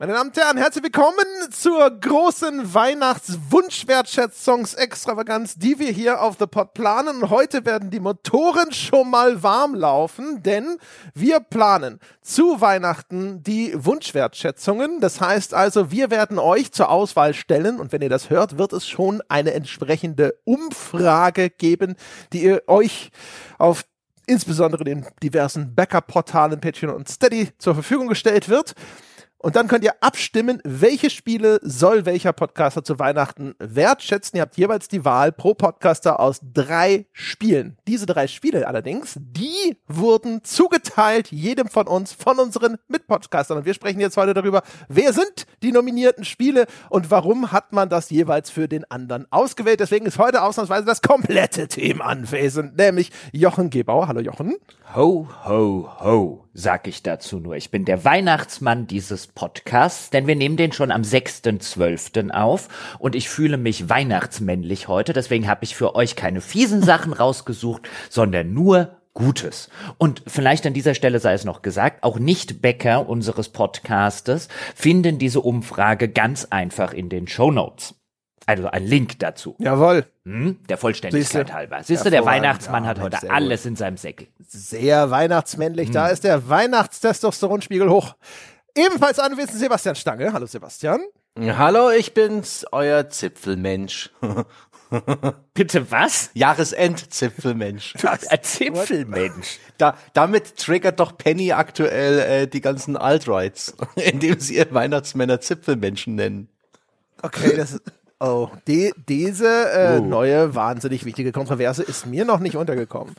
Meine Damen und Herren, herzlich willkommen zur großen Weihnachts-Wunschwertschätzungs-Extravaganz, die wir hier auf The Pod planen. Heute werden die Motoren schon mal warm laufen, denn wir planen zu Weihnachten die Wunschwertschätzungen. Das heißt also, wir werden euch zur Auswahl stellen und wenn ihr das hört, wird es schon eine entsprechende Umfrage geben, die ihr euch auf insbesondere den diversen Backup-Portalen Patreon und Steady zur Verfügung gestellt wird. Und dann könnt ihr abstimmen, welche Spiele soll welcher Podcaster zu Weihnachten wertschätzen. Ihr habt jeweils die Wahl pro Podcaster aus drei Spielen. Diese drei Spiele allerdings, die wurden zugeteilt jedem von uns, von unseren Mitpodcastern. Und wir sprechen jetzt heute darüber, wer sind die nominierten Spiele und warum hat man das jeweils für den anderen ausgewählt. Deswegen ist heute ausnahmsweise das komplette Team anwesend, nämlich Jochen Gebauer. Hallo Jochen. Ho, ho, ho, sag ich dazu nur. Ich bin der Weihnachtsmann dieses Podcasts, denn wir nehmen den schon am 6.12. auf und ich fühle mich weihnachtsmännlich heute, deswegen habe ich für euch keine fiesen Sachen rausgesucht, sondern nur Gutes. Und vielleicht an dieser Stelle sei es noch gesagt, auch Nicht-Bäcker unseres Podcastes finden diese Umfrage ganz einfach in den Show Notes. Also ein Link dazu. Jawohl. Hm? Der Vollständigkeit Siehste? halber. Siehst du, der Weihnachtsmann ja, hat heute alles gut. in seinem Säckel. Sehr weihnachtsmännlich. Hm. Da ist der Weihnachtstestosteronspiegel hoch. Ebenfalls anwesend Sebastian Stange. Hallo Sebastian. Hallo, ich bin's, euer Zipfelmensch. Bitte was? Jahresendzipfelmensch. Ein Zipfelmensch. Da, damit triggert doch Penny aktuell äh, die ganzen Alt-Rights, indem sie ihr Weihnachtsmänner Zipfelmenschen nennen. Okay, das ist, Oh, die, diese äh, uh. neue, wahnsinnig wichtige Kontroverse ist mir noch nicht untergekommen.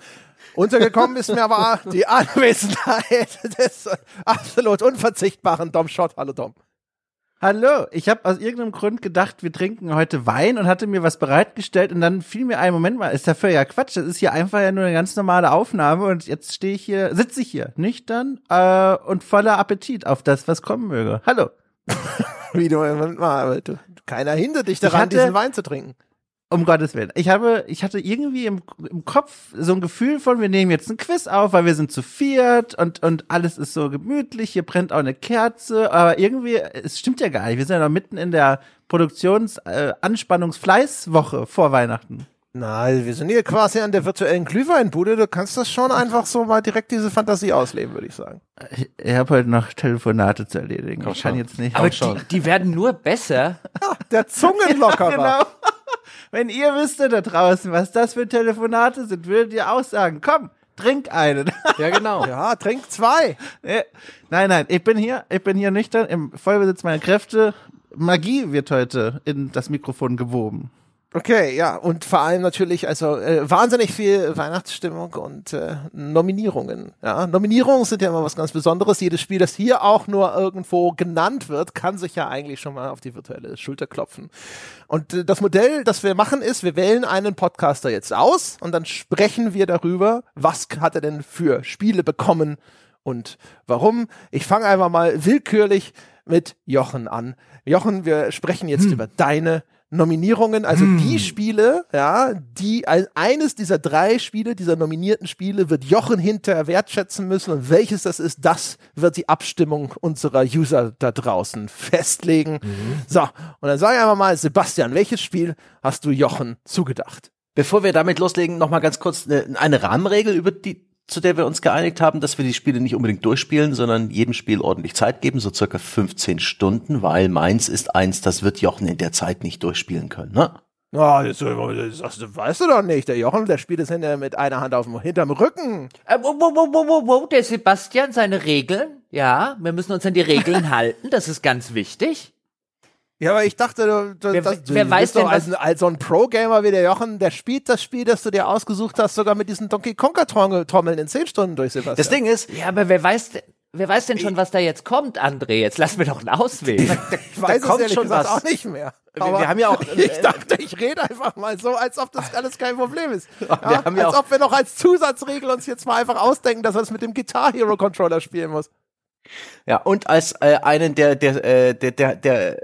Untergekommen ist mir aber die Anwesenheit des absolut unverzichtbaren Dom Schott. Hallo Dom. Hallo, ich habe aus irgendeinem Grund gedacht, wir trinken heute Wein und hatte mir was bereitgestellt und dann fiel mir ein Moment mal, ist ja völliger Quatsch, das ist hier einfach ja nur eine ganz normale Aufnahme und jetzt stehe ich hier, sitze ich hier, nüchtern äh, und voller Appetit auf das, was kommen möge. Hallo. Wie du, mal, keiner hindert dich daran, hatte, diesen Wein zu trinken. Um Gottes Willen. Ich habe, ich hatte irgendwie im, im Kopf so ein Gefühl von, wir nehmen jetzt ein Quiz auf, weil wir sind zu viert und, und alles ist so gemütlich, hier brennt auch eine Kerze, aber irgendwie, es stimmt ja gar nicht. Wir sind ja noch mitten in der Produktions-, äh, vor Weihnachten. Nein, wir sind hier quasi an der virtuellen Glühweinbude. Du kannst das schon einfach so mal direkt diese Fantasie ausleben, würde ich sagen. Ich, ich habe heute noch Telefonate zu erledigen. Komm ich kann jetzt nicht. Aber die, die, werden nur besser. Ja, der Zungenlockerer. ja, genau. Wenn ihr wüsstet da draußen, was das für Telefonate sind, würdet ihr auch sagen, komm, trink einen. Ja, genau. ja, trink zwei. Nein, nein, ich bin hier, ich bin hier nüchtern im Vollbesitz meiner Kräfte. Magie wird heute in das Mikrofon gewoben. Okay, ja, und vor allem natürlich, also äh, wahnsinnig viel Weihnachtsstimmung und äh, Nominierungen. Ja, Nominierungen sind ja immer was ganz Besonderes. Jedes Spiel, das hier auch nur irgendwo genannt wird, kann sich ja eigentlich schon mal auf die virtuelle Schulter klopfen. Und äh, das Modell, das wir machen, ist, wir wählen einen Podcaster jetzt aus und dann sprechen wir darüber, was hat er denn für Spiele bekommen und warum. Ich fange einfach mal willkürlich mit Jochen an. Jochen, wir sprechen jetzt hm. über deine Nominierungen, also hm. die Spiele, ja, die eines dieser drei Spiele, dieser nominierten Spiele, wird Jochen hinterher wertschätzen müssen und welches das ist, das wird die Abstimmung unserer User da draußen festlegen. Mhm. So, und dann sage ich einfach mal, Sebastian, welches Spiel hast du Jochen zugedacht? Bevor wir damit loslegen, noch mal ganz kurz eine, eine Rahmenregel über die zu der wir uns geeinigt haben, dass wir die Spiele nicht unbedingt durchspielen, sondern jedem Spiel ordentlich Zeit geben, so circa 15 Stunden, weil meins ist eins, das wird Jochen in der Zeit nicht durchspielen können, ne? Oh, das, das, das weißt du doch nicht. Der Jochen, der spielt es hinterher mit einer Hand auf dem hinterm Rücken. Äh, wo, wo, wo, wo, wo, der Sebastian, seine Regeln. Ja, wir müssen uns an die Regeln halten. Das ist ganz wichtig. Ja, aber ich dachte, du, wer, das, wer weiß denn, als, als so ein Pro-Gamer wie der Jochen, der spielt das Spiel, das du dir ausgesucht hast, sogar mit diesen Donkey Konga-Trommeln in 10 Stunden durch, Sebastian. Das Ding ist... Ja, aber wer weiß, wer weiß denn schon, was da jetzt kommt, André? Jetzt lass mir doch einen auswählen. ich weiß da kommt es schon was. auch nicht mehr. Wir, wir, haben ja auch. ich dachte, ich rede einfach mal so, als ob das alles kein Problem ist. Ja, ja als ob wir noch als Zusatzregel uns jetzt mal einfach ausdenken, dass er es mit dem Guitar Hero Controller spielen muss. Ja, und als äh, einen der, der, äh, der, der, der,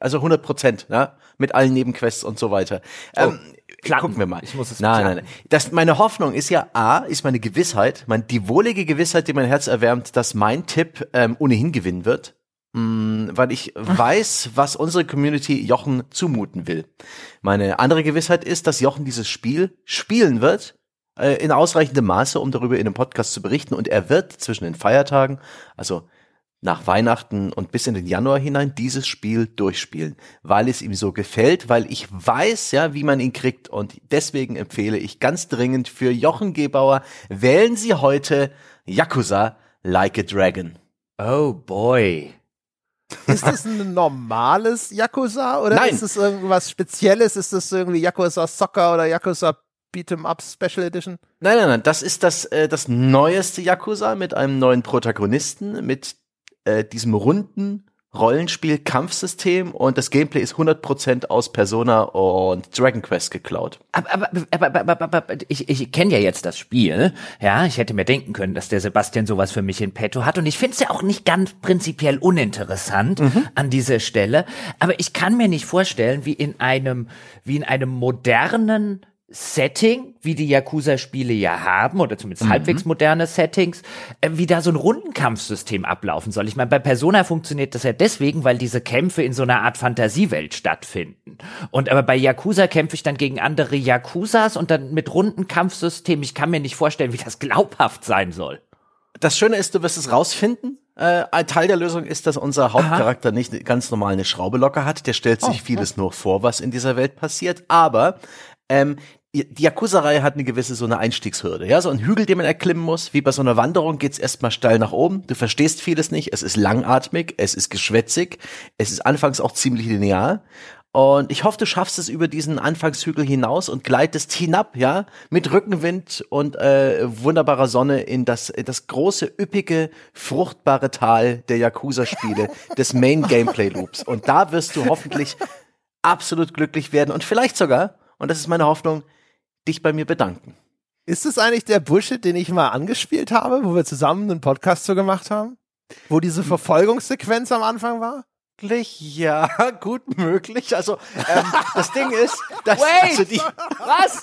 also 100 Prozent, ne? mit allen Nebenquests und so weiter. Oh, ähm, Klappen. Gucken wir mal. Ich muss es nein, nein, nein. Das, meine Hoffnung ist ja, A, ist meine Gewissheit, mein, die wohlige Gewissheit, die mein Herz erwärmt, dass mein Tipp ähm, ohnehin gewinnen wird. Mm, weil ich weiß, was unsere Community Jochen zumuten will. Meine andere Gewissheit ist, dass Jochen dieses Spiel spielen wird äh, in ausreichendem Maße, um darüber in einem Podcast zu berichten. Und er wird zwischen den Feiertagen, also nach Weihnachten und bis in den Januar hinein dieses Spiel durchspielen, weil es ihm so gefällt, weil ich weiß, ja, wie man ihn kriegt und deswegen empfehle ich ganz dringend für Jochen Gebauer, wählen Sie heute Yakuza Like a Dragon. Oh boy. Ist das ein normales Yakuza oder Nein. ist es irgendwas Spezielles? Ist das irgendwie Yakuza Soccer oder Yakuza Beat'em Up Special Edition? Nein, nein, nein, das ist das, äh, das neueste Yakuza mit einem neuen Protagonisten, mit äh, diesem runden Rollenspiel-Kampfsystem und das Gameplay ist 100% aus Persona und Dragon Quest geklaut. Aber, aber, aber, aber, aber, aber ich, ich kenne ja jetzt das Spiel. Ja, ich hätte mir denken können, dass der Sebastian sowas für mich in petto hat. Und ich finde es ja auch nicht ganz prinzipiell uninteressant an dieser Stelle. Aber ich kann mir nicht vorstellen, wie in einem, wie in einem modernen Setting, wie die Yakuza-Spiele ja haben, oder zumindest halbwegs moderne Settings, äh, wie da so ein Rundenkampfsystem ablaufen soll. Ich meine, bei Persona funktioniert das ja deswegen, weil diese Kämpfe in so einer Art Fantasiewelt stattfinden. Und aber bei Yakuza kämpfe ich dann gegen andere Yakuzas und dann mit Rundenkampfsystem. Ich kann mir nicht vorstellen, wie das glaubhaft sein soll. Das Schöne ist, du wirst es rausfinden. Äh, ein Teil der Lösung ist, dass unser Hauptcharakter nicht ganz normal eine Schraube locker hat. Der stellt sich vieles nur vor, was in dieser Welt passiert. Aber ähm, die Yakuza-Reihe hat eine gewisse so eine Einstiegshürde, ja, so ein Hügel, den man erklimmen muss. Wie bei so einer Wanderung geht's erstmal steil nach oben. Du verstehst vieles nicht. Es ist langatmig, es ist geschwätzig, es ist anfangs auch ziemlich linear. Und ich hoffe, du schaffst es über diesen Anfangshügel hinaus und gleitest hinab, ja, mit Rückenwind und äh, wunderbarer Sonne in das, in das große, üppige, fruchtbare Tal der Yakuza-Spiele, des Main-Gameplay-Loops. Und da wirst du hoffentlich absolut glücklich werden und vielleicht sogar, und das ist meine Hoffnung, dich bei mir bedanken. Ist es eigentlich der Bullshit, den ich mal angespielt habe, wo wir zusammen einen Podcast so gemacht haben? Wo diese Verfolgungssequenz am Anfang war? Ja, gut möglich. Also ähm, das Ding ist, dass Wait! also die, Was?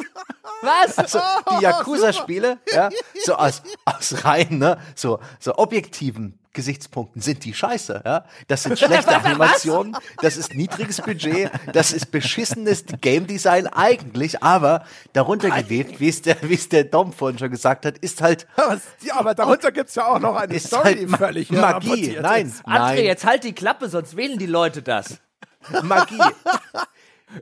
Was? also die Yakuza-Spiele, ja, so aus, aus rein, ne, so, so objektiven Gesichtspunkten sind die scheiße, ja. Das sind schlechte Animationen, das ist niedriges Budget, das ist beschissenes Game Design eigentlich, aber darunter gewebt, wie es der, wie es der Dom vorhin schon gesagt hat, ist halt, Aber, ja, aber darunter gibt's ja auch noch eine ist Story, halt die Ma- völlig Magie. Nein, ist. André, nein, jetzt halt die Klappe, sonst wählen die Leute das. Magie.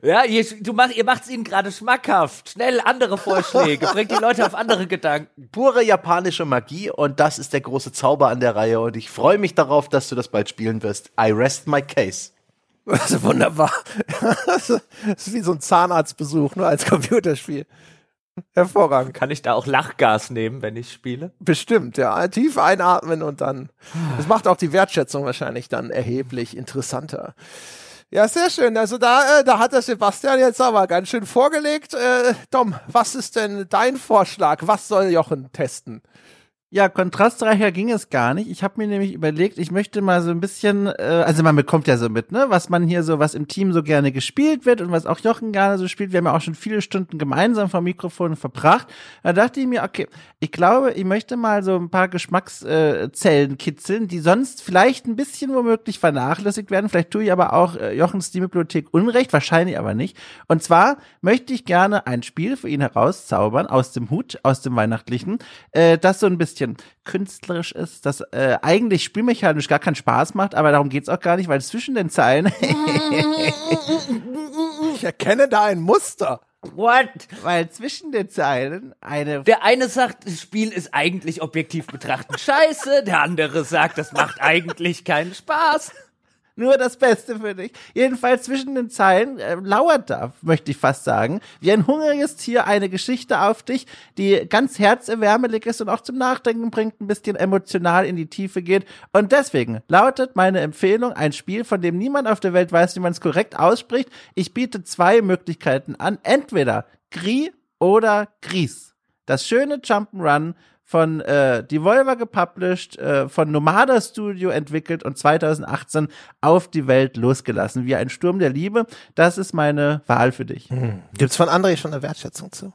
Ja, ihr, du mach, ihr macht's ihnen gerade schmackhaft. Schnell andere Vorschläge, bringt die Leute auf andere Gedanken. pure japanische Magie und das ist der große Zauber an der Reihe und ich freue mich darauf, dass du das bald spielen wirst. I rest my case. Das ist wunderbar. Das ist wie so ein Zahnarztbesuch, nur als Computerspiel. Hervorragend. Kann ich da auch Lachgas nehmen, wenn ich spiele? Bestimmt, ja. Tief einatmen und dann. Das macht auch die Wertschätzung wahrscheinlich dann erheblich interessanter. Ja, sehr schön. Also da, äh, da hat der Sebastian jetzt aber ganz schön vorgelegt. Äh, Dom, was ist denn dein Vorschlag? Was soll Jochen testen? Ja, kontrastreicher ging es gar nicht. Ich habe mir nämlich überlegt, ich möchte mal so ein bisschen, äh, also man bekommt ja so mit, ne, was man hier so, was im Team so gerne gespielt wird und was auch Jochen gerne so spielt. Wir haben ja auch schon viele Stunden gemeinsam vom Mikrofon verbracht. Da dachte ich mir, okay, ich glaube, ich möchte mal so ein paar Geschmackszellen kitzeln, die sonst vielleicht ein bisschen womöglich vernachlässigt werden. Vielleicht tue ich aber auch äh, Jochens Steam-Bibliothek Unrecht, wahrscheinlich aber nicht. Und zwar möchte ich gerne ein Spiel für ihn herauszaubern aus dem Hut, aus dem Weihnachtlichen, äh, das so ein bisschen künstlerisch ist, das äh, eigentlich spielmechanisch gar keinen Spaß macht, aber darum geht's auch gar nicht, weil zwischen den Zeilen, Ich erkenne da ein Muster. What? weil zwischen den Zeilen eine Der eine sagt, das Spiel ist eigentlich objektiv betrachtet scheiße, der andere sagt, das macht eigentlich keinen Spaß. Nur das Beste für dich. Jedenfalls zwischen den Zeilen äh, lauert da, möchte ich fast sagen, wie ein hungriges Tier eine Geschichte auf dich, die ganz herzerwärmelig ist und auch zum Nachdenken bringt, ein bisschen emotional in die Tiefe geht. Und deswegen lautet meine Empfehlung ein Spiel, von dem niemand auf der Welt weiß, wie man es korrekt ausspricht. Ich biete zwei Möglichkeiten an. Entweder Gris oder Gris. Das schöne Jump'n'Run von äh, Devolver gepublished, äh, von Nomada Studio entwickelt und 2018 auf die Welt losgelassen. Wie ein Sturm der Liebe. Das ist meine Wahl für dich. Gibt's von André schon eine Wertschätzung zu?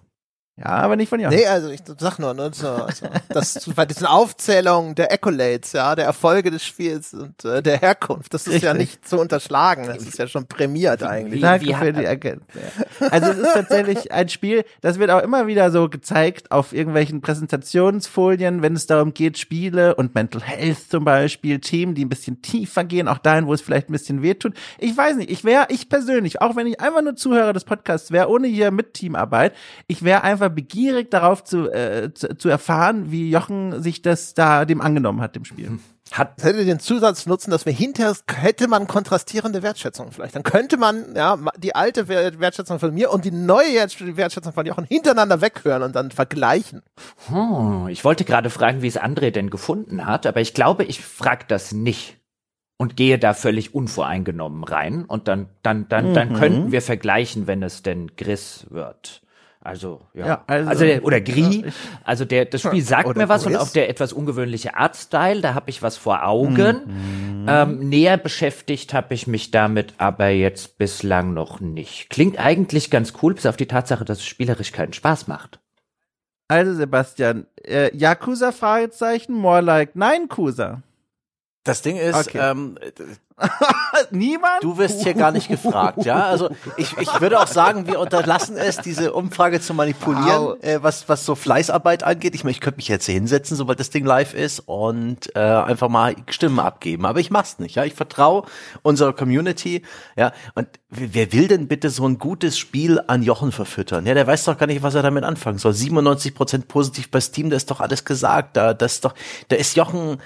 Ja, aber nicht von Jochen. Nee, also ich sag nur, ne, so, also, das bei diesen Aufzählungen der Accolades, ja, der Erfolge des Spiels und äh, der Herkunft, das ist ja nicht zu unterschlagen. Das ist ja schon prämiert eigentlich. Wie- Danke wie für die Erkenntnis. Also es ist tatsächlich ein Spiel, das wird auch immer wieder so gezeigt auf irgendwelchen Präsentationsfolien, wenn es darum geht, Spiele und Mental Health zum Beispiel, Themen, die ein bisschen tiefer gehen, auch dahin, wo es vielleicht ein bisschen wehtut. Ich weiß nicht, ich wäre, ich persönlich, auch wenn ich einfach nur Zuhörer des Podcasts wäre, ohne hier mit Teamarbeit, ich wäre einfach begierig darauf zu, äh, zu, zu erfahren, wie Jochen sich das da dem angenommen hat, dem Spiel. Hat hätte den Zusatznutzen, dass wir hinterher hätte man kontrastierende Wertschätzungen vielleicht. Dann könnte man ja die alte Wer- Wertschätzung von mir und die neue Wert- Wertschätzung von Jochen hintereinander weghören und dann vergleichen. Hm, ich wollte gerade fragen, wie es André denn gefunden hat, aber ich glaube, ich frage das nicht und gehe da völlig unvoreingenommen rein und dann, dann, dann, dann könnten wir vergleichen, wenn es denn Gris wird. Also, ja. Ja, also- also, der, oder Gris. Ja, also der, das Spiel sagt mir was und Gris. auch der etwas ungewöhnliche Artstyle, da habe ich was vor Augen. Ähm, näher beschäftigt habe ich mich damit aber jetzt bislang noch nicht. Klingt eigentlich ganz cool, bis auf die Tatsache, dass es spielerisch keinen Spaß macht. Also Sebastian, äh, Yakuza Fragezeichen, more like nein Kusa. Das Ding ist, Okay. ähm, Niemand? du wirst hier gar nicht gefragt, ja. Also ich, ich würde auch sagen, wir unterlassen es, diese Umfrage zu manipulieren, äh, was, was so Fleißarbeit angeht. Ich meine, ich könnte mich jetzt hier hinsetzen, sobald das Ding live ist und äh, einfach mal Stimmen abgeben. Aber ich mach's nicht, ja. Ich vertraue unserer Community, ja. Und wer will denn bitte so ein gutes Spiel an Jochen verfüttern? Ja, der weiß doch gar nicht, was er damit anfangen soll. 97 Prozent positiv bei Steam, da ist doch alles gesagt. Da, das ist doch, da ist Jochen,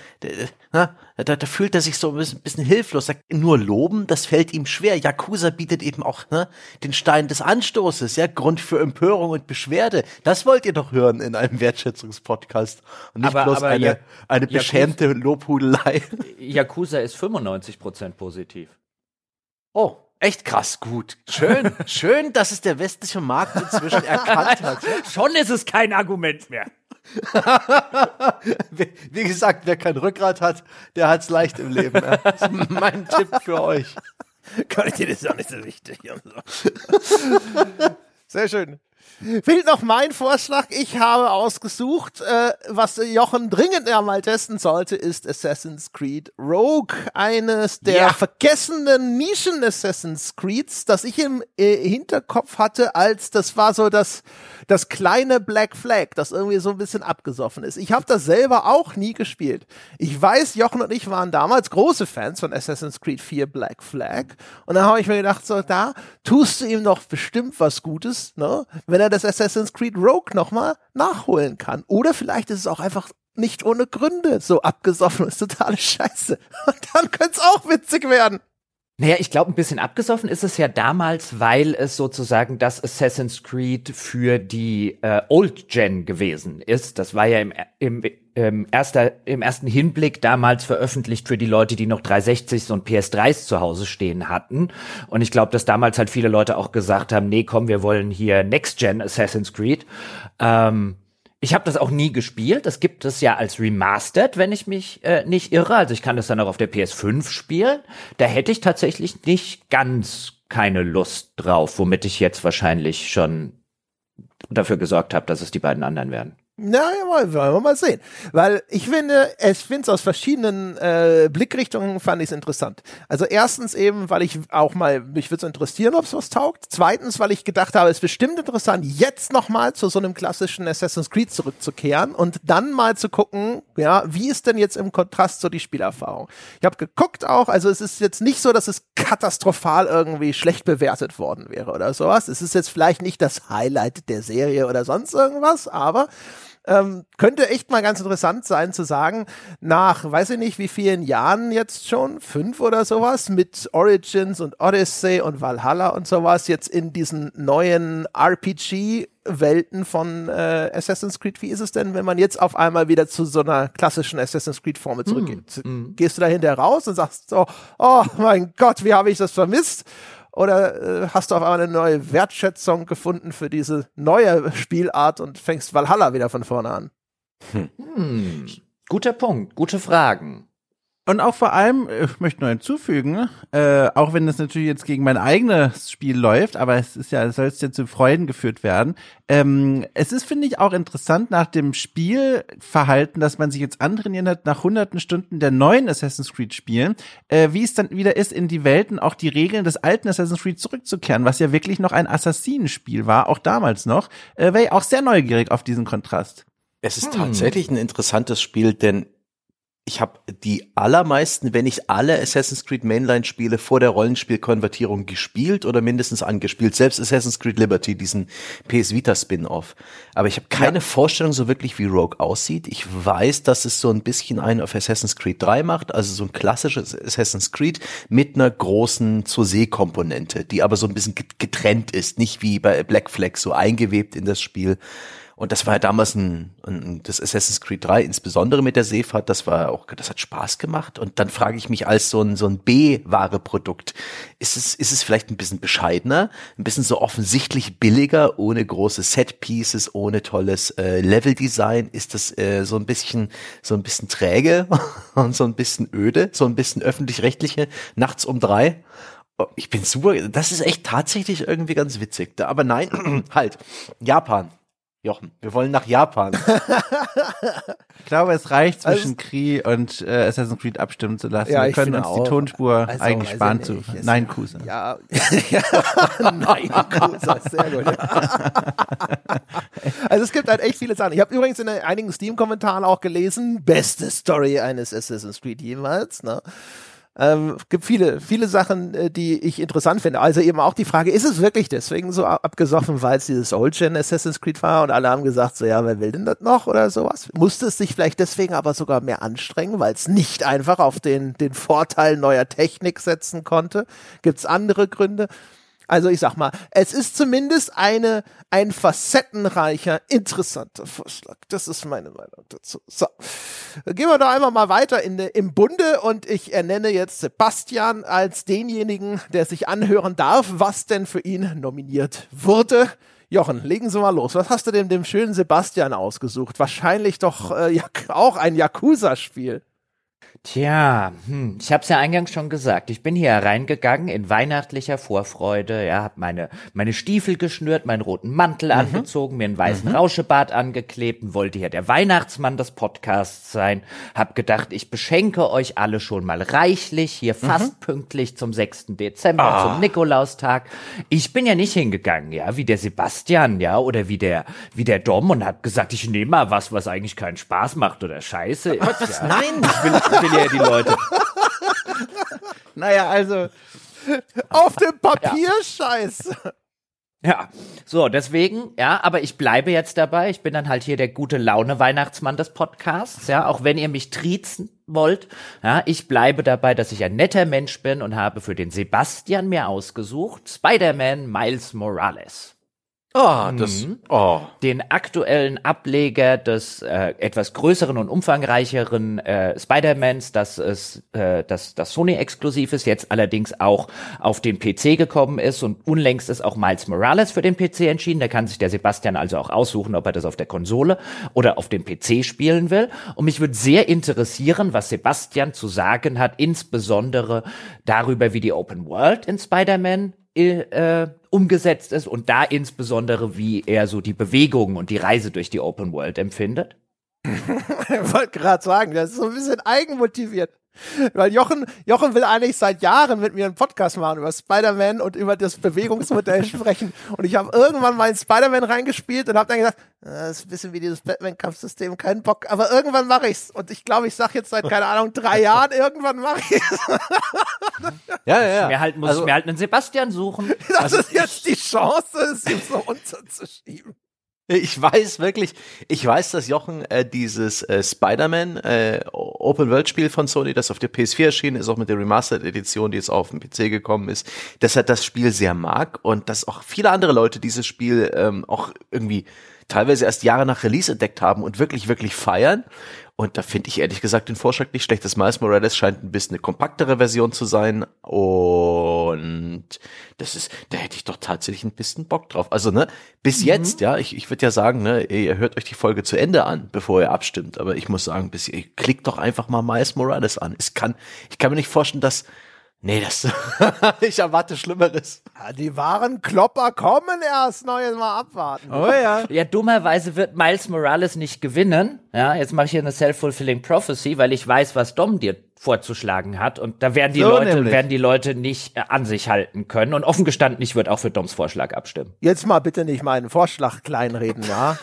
na, da, da fühlt er sich so ein bisschen, bisschen hilflos. Sagt, nur loben, das fällt ihm schwer. Yakuza bietet eben auch ne, den Stein des Anstoßes, ja, Grund für Empörung und Beschwerde. Das wollt ihr doch hören in einem Wertschätzungspodcast und nicht Aber- bloß aber eine, Ja- eine Yakuza- beschämte Lobhudelei. Yakuza ist 95% positiv. Oh, echt krass, gut. Schön, schön, dass es der westliche Markt inzwischen erkannt hat. Schon ist es kein Argument mehr. Wie, gesagt, wer kein Rückgrat hat, der hat's leicht im Leben. Das ist mein Tipp für euch. Qualität ist ja nicht so wichtig. Sehr schön. Fehlt noch mein Vorschlag. Ich habe ausgesucht, äh, was Jochen dringend ja mal testen sollte, ist Assassin's Creed Rogue. Eines der Ja. vergessenen Nischen-Assassin's Creeds, das ich im äh, Hinterkopf hatte, als das war so das, das kleine Black Flag, das irgendwie so ein bisschen abgesoffen ist. Ich habe das selber auch nie gespielt. Ich weiß, Jochen und ich waren damals große Fans von Assassin's Creed 4 Black Flag. Und dann habe ich mir gedacht, so, da tust du ihm doch bestimmt was Gutes, ne? wenn er das Assassin's Creed Rogue nochmal nachholen kann. Oder vielleicht ist es auch einfach nicht ohne Gründe so abgesoffen ist totale Scheiße. Und dann könnte es auch witzig werden. Naja, ich glaube, ein bisschen abgesoffen ist es ja damals, weil es sozusagen das Assassin's Creed für die äh, Old Gen gewesen ist. Das war ja im, im, im, erster, im ersten Hinblick damals veröffentlicht für die Leute, die noch 360s und PS3s zu Hause stehen hatten. Und ich glaube, dass damals halt viele Leute auch gesagt haben, nee, komm, wir wollen hier Next Gen Assassin's Creed. Ähm, ich habe das auch nie gespielt. Das gibt es ja als Remastered, wenn ich mich äh, nicht irre. Also ich kann das dann auch auf der PS5 spielen. Da hätte ich tatsächlich nicht ganz keine Lust drauf, womit ich jetzt wahrscheinlich schon dafür gesorgt habe, dass es die beiden anderen werden. Na, ja, wollen wir mal sehen. Weil ich finde, ich finde es aus verschiedenen äh, Blickrichtungen fand ich es interessant. Also erstens eben, weil ich auch mal, mich würde es interessieren, ob es was taugt. Zweitens, weil ich gedacht habe, es ist bestimmt interessant, jetzt nochmal zu so einem klassischen Assassin's Creed zurückzukehren und dann mal zu gucken, ja, wie ist denn jetzt im Kontrast so die Spielerfahrung? Ich habe geguckt auch, also es ist jetzt nicht so, dass es katastrophal irgendwie schlecht bewertet worden wäre oder sowas. Es ist jetzt vielleicht nicht das Highlight der Serie oder sonst irgendwas, aber ähm, könnte echt mal ganz interessant sein zu sagen, nach weiß ich nicht wie vielen Jahren jetzt schon, fünf oder sowas, mit Origins und Odyssey und Valhalla und sowas, jetzt in diesen neuen RPG-Welten von äh, Assassin's Creed, wie ist es denn, wenn man jetzt auf einmal wieder zu so einer klassischen Assassin's Creed-Formel zurückgeht? Gehst du da hinterher raus und sagst so, oh mein Gott, wie habe ich das vermisst? Oder äh, hast du auf einmal eine neue Wertschätzung gefunden für diese neue Spielart und fängst Valhalla wieder von vorne an? Hm. Guter Punkt, gute Fragen. Und auch vor allem, ich möchte nur hinzufügen, äh, auch wenn das natürlich jetzt gegen mein eigenes Spiel läuft, aber es ist ja, es soll ja zu Freuden geführt werden. Ähm, es ist, finde ich, auch interessant nach dem Spielverhalten, dass man sich jetzt antrainiert hat, nach hunderten Stunden der neuen Assassin's Creed spielen, äh, wie es dann wieder ist, in die Welten auch die Regeln des alten Assassin's Creed zurückzukehren, was ja wirklich noch ein Assassinenspiel war, auch damals noch. Äh, Wäre ich auch sehr neugierig auf diesen Kontrast. Es ist tatsächlich ein interessantes Spiel, denn ich habe die allermeisten, wenn nicht alle Assassin's Creed Mainline Spiele vor der Rollenspielkonvertierung gespielt oder mindestens angespielt. Selbst Assassin's Creed Liberty, diesen PS Vita Spin-off. Aber ich habe keine ja. Vorstellung so wirklich, wie Rogue aussieht. Ich weiß, dass es so ein bisschen einen auf Assassin's Creed 3 macht, also so ein klassisches Assassin's Creed mit einer großen zur See Komponente, die aber so ein bisschen getrennt ist, nicht wie bei Black Flag so eingewebt in das Spiel. Und das war ja damals ein, ein, das Assassin's Creed 3, insbesondere mit der Seefahrt, das war auch, das hat Spaß gemacht. Und dann frage ich mich als so ein, so ein B-Ware-Produkt, ist es, ist es vielleicht ein bisschen bescheidener, ein bisschen so offensichtlich billiger, ohne große Set-Pieces, ohne tolles äh, Level-Design? Ist das äh, so ein bisschen, so ein bisschen träge und so ein bisschen öde, so ein bisschen öffentlich-rechtliche, nachts um drei? Oh, ich bin super, das ist echt tatsächlich irgendwie ganz witzig. Aber nein, halt, Japan Jochen, wir wollen nach Japan. ich glaube, es reicht zwischen also, Kree und äh, Assassin's Creed abstimmen zu lassen. Ja, wir können uns auch. die Tonspur also, eigentlich sparen zu Nein Kusa. Ja, ja Nein Kusa, sehr gut. also es gibt halt echt viele Sachen. Ich habe übrigens in einigen Steam-Kommentaren auch gelesen, beste Story eines Assassin's Creed jemals. Ne? Ähm, gibt viele, viele Sachen, äh, die ich interessant finde. Also eben auch die Frage, ist es wirklich deswegen so abgesoffen, weil es dieses Old-Gen Assassin's Creed war und alle haben gesagt, so ja, wer will denn das noch oder sowas? Musste es sich vielleicht deswegen aber sogar mehr anstrengen, weil es nicht einfach auf den, den Vorteil neuer Technik setzen konnte? Gibt es andere Gründe? Also ich sag mal, es ist zumindest eine, ein facettenreicher, interessanter Vorschlag. Das ist meine Meinung dazu. So, gehen wir doch einmal mal weiter in im Bunde und ich ernenne jetzt Sebastian als denjenigen, der sich anhören darf, was denn für ihn nominiert wurde. Jochen, legen Sie mal los. Was hast du denn dem schönen Sebastian ausgesucht? Wahrscheinlich doch äh, auch ein Yakuza-Spiel. Tja, hm, ich habe es ja eingangs schon gesagt. Ich bin hier reingegangen in weihnachtlicher Vorfreude. Ja, habe meine meine Stiefel geschnürt, meinen roten Mantel mhm. angezogen, mir einen weißen mhm. Rauschebart angeklebt und wollte ja der Weihnachtsmann des Podcasts sein. Hab gedacht, ich beschenke euch alle schon mal reichlich hier mhm. fast pünktlich zum 6. Dezember ah. zum Nikolaustag. Ich bin ja nicht hingegangen, ja, wie der Sebastian, ja, oder wie der wie der Dom und hab gesagt, ich nehme mal was, was eigentlich keinen Spaß macht oder Scheiße ist. Was, ja. Nein, ich will, will ja die Leute. naja, also auf dem Papier ja. scheiße. Ja, so, deswegen, ja, aber ich bleibe jetzt dabei. Ich bin dann halt hier der gute Laune Weihnachtsmann des Podcasts, ja, auch wenn ihr mich triezen wollt. Ja, ich bleibe dabei, dass ich ein netter Mensch bin und habe für den Sebastian mir ausgesucht Spider-Man Miles Morales. Oh, das, oh. Den aktuellen Ableger des äh, etwas größeren und umfangreicheren äh, Spider-Mans, das ist, äh, das, das Sony-exklusiv ist, jetzt allerdings auch auf den PC gekommen ist und unlängst ist auch Miles Morales für den PC entschieden. Da kann sich der Sebastian also auch aussuchen, ob er das auf der Konsole oder auf dem PC spielen will. Und mich würde sehr interessieren, was Sebastian zu sagen hat, insbesondere darüber, wie die Open World in Spider-Man äh, umgesetzt ist und da insbesondere, wie er so die Bewegung und die Reise durch die Open World empfindet? ich wollte gerade sagen, das ist so ein bisschen eigenmotiviert. Weil Jochen, Jochen will eigentlich seit Jahren mit mir einen Podcast machen über Spider-Man und über das Bewegungsmodell sprechen. Und ich habe irgendwann mal in Spider-Man reingespielt und habe dann gesagt, ah, das ist ein bisschen wie dieses Batman-Kampfsystem, keinen Bock. Aber irgendwann mache ich's. Und ich glaube, ich sage jetzt seit, keine Ahnung, drei Jahren, irgendwann mache ich's. ja, ja, ja. Mir halt, muss also, ich mir halt einen Sebastian suchen. Das also ist jetzt die Chance, es ihm so unterzuschieben. Ich weiß wirklich, ich weiß, dass Jochen äh, dieses äh, Spider-Man äh, Open-World-Spiel von Sony, das auf der PS4 erschienen ist, auch mit der Remastered-Edition, die jetzt auf den PC gekommen ist, dass er das Spiel sehr mag und dass auch viele andere Leute dieses Spiel ähm, auch irgendwie teilweise erst Jahre nach Release entdeckt haben und wirklich, wirklich feiern. Und da finde ich ehrlich gesagt den Vorschlag nicht schlecht. Das Miles Morales scheint ein bisschen eine kompaktere Version zu sein. Und das ist, da hätte ich doch tatsächlich ein bisschen Bock drauf. Also, ne, bis jetzt, ja, ich, ich würde ja sagen, ne, ihr hört euch die Folge zu Ende an, bevor ihr abstimmt, aber ich muss sagen, bis ihr klickt doch einfach mal Miles Morales an. Es kann, ich kann mir nicht vorstellen, dass Nee, das ich erwarte Schlimmeres. Ja, die wahren Klopper kommen erst noch, jetzt mal abwarten. Oh ja. Ja, dummerweise wird Miles Morales nicht gewinnen. Ja, jetzt mache ich hier eine self-fulfilling prophecy, weil ich weiß, was Dom dir vorzuschlagen hat und da werden die So Leute nämlich. werden die Leute nicht äh, an sich halten können und offen gestanden, ich würde auch für Doms Vorschlag abstimmen. Jetzt mal bitte nicht meinen Vorschlag kleinreden, ja?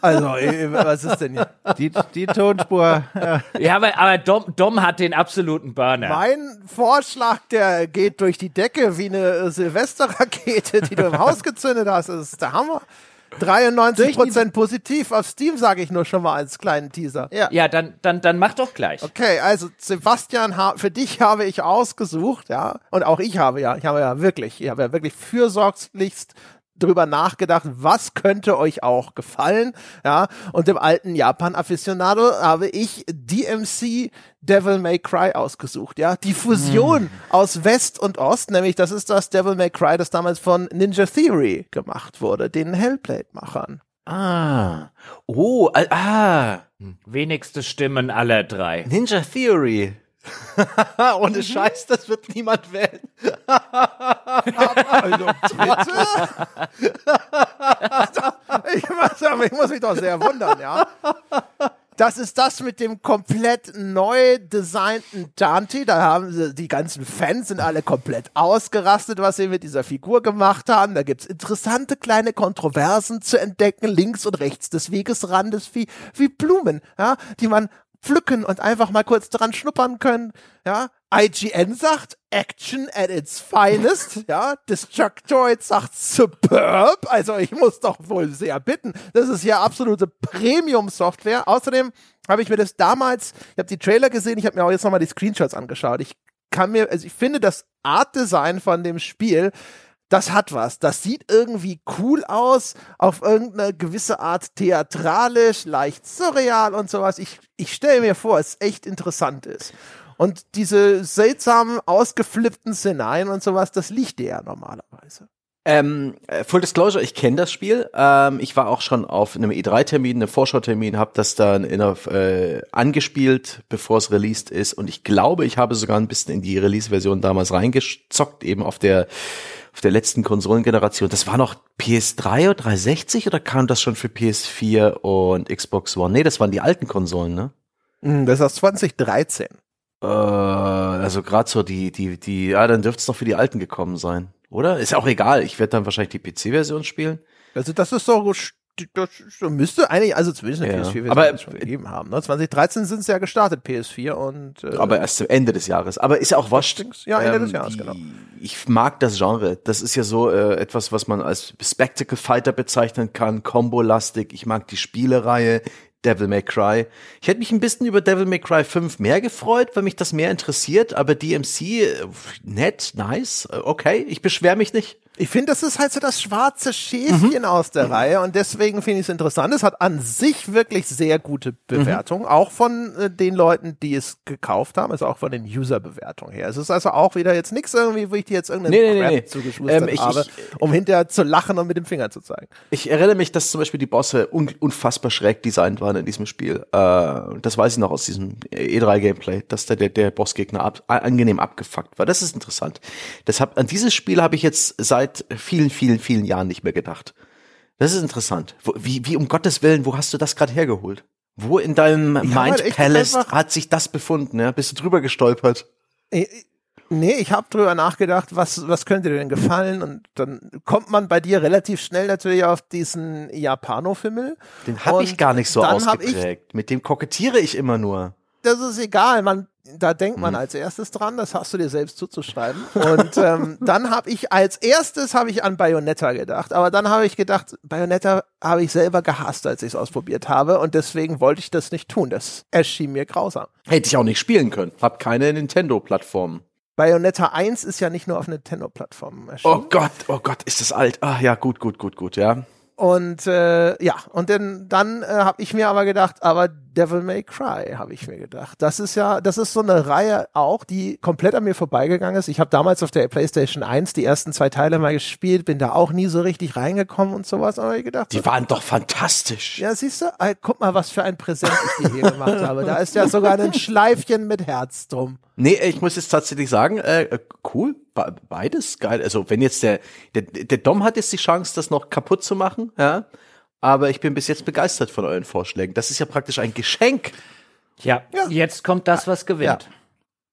Also, äh, was ist denn hier? Die, die Tonspur. Ja. Ja, aber, aber Dom, Dom hat den absoluten Burner. Mein Vorschlag, der geht durch die Decke wie eine Silvesterrakete, die du im Haus gezündet hast. Das ist der Hammer. 93% positiv. Auf Steam sage ich nur schon mal als kleinen Teaser. Ja. Ja, dann, dann, dann mach doch gleich. Okay, also Sebastian, für dich habe ich ausgesucht, ja, und auch ich habe ja, ich habe ja wirklich, ich habe ja wirklich fürsorglichst drüber nachgedacht, was könnte euch auch gefallen, ja, und dem alten Japan-Aficionado habe ich DMC Devil May Cry ausgesucht, ja, die Fusion aus West und Ost, nämlich das ist das Devil May Cry, das damals von Ninja Theory gemacht wurde, den Hellblade-Machern. Ah. Oh, ah, ah. Wenigste Stimmen aller drei. Ninja Theory. Ohne Scheiß, das wird niemand wählen. Also bitte? ich, muss, ich muss mich doch sehr wundern, ja. Das ist das mit dem komplett neu designten Dante. Da haben sie, die ganzen Fans sind alle komplett ausgerastet, was sie mit dieser Figur gemacht haben. Da gibt's interessante kleine Kontroversen zu entdecken, links und rechts des Wegesrandes, wie, wie Blumen, ja, die man pflücken und einfach mal kurz dran schnuppern können, ja. IGN sagt Action at its finest, ja. Destructoid sagt superb, also ich muss doch wohl sehr bitten. Das ist ja absolute Premium-Software. Außerdem habe ich mir das damals, ich habe die Trailer gesehen, ich habe mir auch jetzt nochmal die Screenshots angeschaut. Ich kann mir, also ich finde das Art-Design von dem Spiel, das hat was. Das sieht irgendwie cool aus, auf irgendeine gewisse Art theatralisch, leicht surreal und sowas. Ich, ich stelle mir vor, es echt interessant ist. Und diese seltsamen, ausgeflippten Szenarien und sowas, das liegt dir ja normalerweise. Ähm, äh, Full Disclosure, ich kenne das Spiel. Ähm, ich war auch schon auf einem E3-Termin, einem Vorschautermin, habe das dann in der, äh, angespielt, bevor es released ist. Und ich glaube, ich habe sogar ein bisschen in die Release-Version damals reingezockt, eben auf der auf der letzten Konsolengeneration. Das war noch PS3 oder 360 oder kam das schon für PS4 und Xbox One? Nee, das waren die alten Konsolen, ne? Hm, Das ist aus 2013. Äh, also gerade so die, die, die, ja, dann dürfte es noch für die alten gekommen sein, oder? Ist auch egal. Ich werde dann wahrscheinlich die PC-Version spielen. Also das ist doch, das müsste eigentlich, also zumindest eine Ja. PS4 Aber- schon gegeben haben. Ne? 2013 sind sie ja gestartet, PS4 und äh, Aber erst zum Ende des Jahres. Aber ist ja auch. Ähm, Ja, Ende des Jahres, genau. Ich mag das Genre. Das ist ja so äh, etwas, was man als Spectacle Fighter bezeichnen kann, Combo-lastig. Ich mag die Spielereihe. Devil May Cry. Ich hätte mich ein bisschen über Devil May Cry 5 mehr gefreut, weil mich das mehr interessiert, aber DMC, äh, nett, nice, äh, okay, ich beschwere mich nicht. Ich finde, das ist halt so das schwarze Schäfchen Mhm. aus der Reihe und deswegen finde ich es interessant. Es hat an sich wirklich sehr gute Mhm. Bewertungen, auch von äh, den Leuten, die es gekauft haben, also auch von den User-Bewertungen her. Es ist also auch wieder jetzt nichts irgendwie, wo ich dir jetzt irgendeinen Nee, nee, Crap nee, nee. zugeschustert Ähm, ich- habe, ich- um hinterher zu lachen und mit dem Finger zu zeigen. Ich erinnere mich, dass zum Beispiel die Bosse un unfassbar schräg designt waren in diesem Spiel. Äh, das weiß ich noch aus diesem E3-Gameplay, dass der, der, der Bossgegner ab, angenehm abgefuckt war. Das ist interessant. Deshalb, an dieses Spiel habe ich jetzt seit vielen, vielen, vielen Jahren nicht mehr gedacht. Das ist interessant. Wie, wie um Gottes Willen, wo hast du das gerade hergeholt? Wo in deinem halt Mind echt Palace hat sich das befunden? Ja? Bist du drüber gestolpert? Äh, Nee, ich habe drüber nachgedacht, was, was könnte dir denn gefallen? Und dann kommt man bei dir relativ schnell natürlich auf diesen Japano-Fimmel. Den habe ich gar nicht so hab ich ausgeprägt. Mit dem kokettiere ich immer nur. das ist egal. Man, da denkt Mhm. man als erstes dran, das hast du dir selbst zuzuschreiben. Und ähm, dann habe ich als erstes habe ich an Bayonetta gedacht, aber dann habe ich gedacht, Bayonetta habe ich selber gehasst, als ich es ausprobiert habe und deswegen wollte ich das nicht tun. Das erschien mir grausam. Hätte ich auch nicht spielen können. Hab keine Nintendo-Plattform. Bayonetta 1 ist ja nicht nur auf Nintendo-Plattformen erschienen. Oh Gott, oh Gott, ist das alt. Ah ja, gut, gut, gut, gut, ja. Und äh, ja, und dann, dann äh, habe ich mir aber gedacht, aber Devil May Cry, habe ich mir gedacht. Das ist ja, das ist so eine Reihe auch, die komplett an mir vorbeigegangen ist. Ich habe damals auf der PlayStation 1 die ersten zwei Teile mal gespielt, bin da auch nie so richtig reingekommen und sowas, aber ich gedacht, Die waren doch fantastisch. ja, siehst du, guck mal, was für ein Präsent ich dir hier gemacht habe. Da ist ja sogar ein Schleifchen mit Herz drum. Nee, ich muss jetzt tatsächlich sagen, äh, äh, cool, be- beides geil. Also wenn jetzt der, der, der Dom hat jetzt die Chance, das noch kaputt zu machen, ja. Aber ich bin bis jetzt begeistert von euren Vorschlägen. Das ist ja praktisch ein Geschenk. Ja, jetzt kommt das, was gewinnt.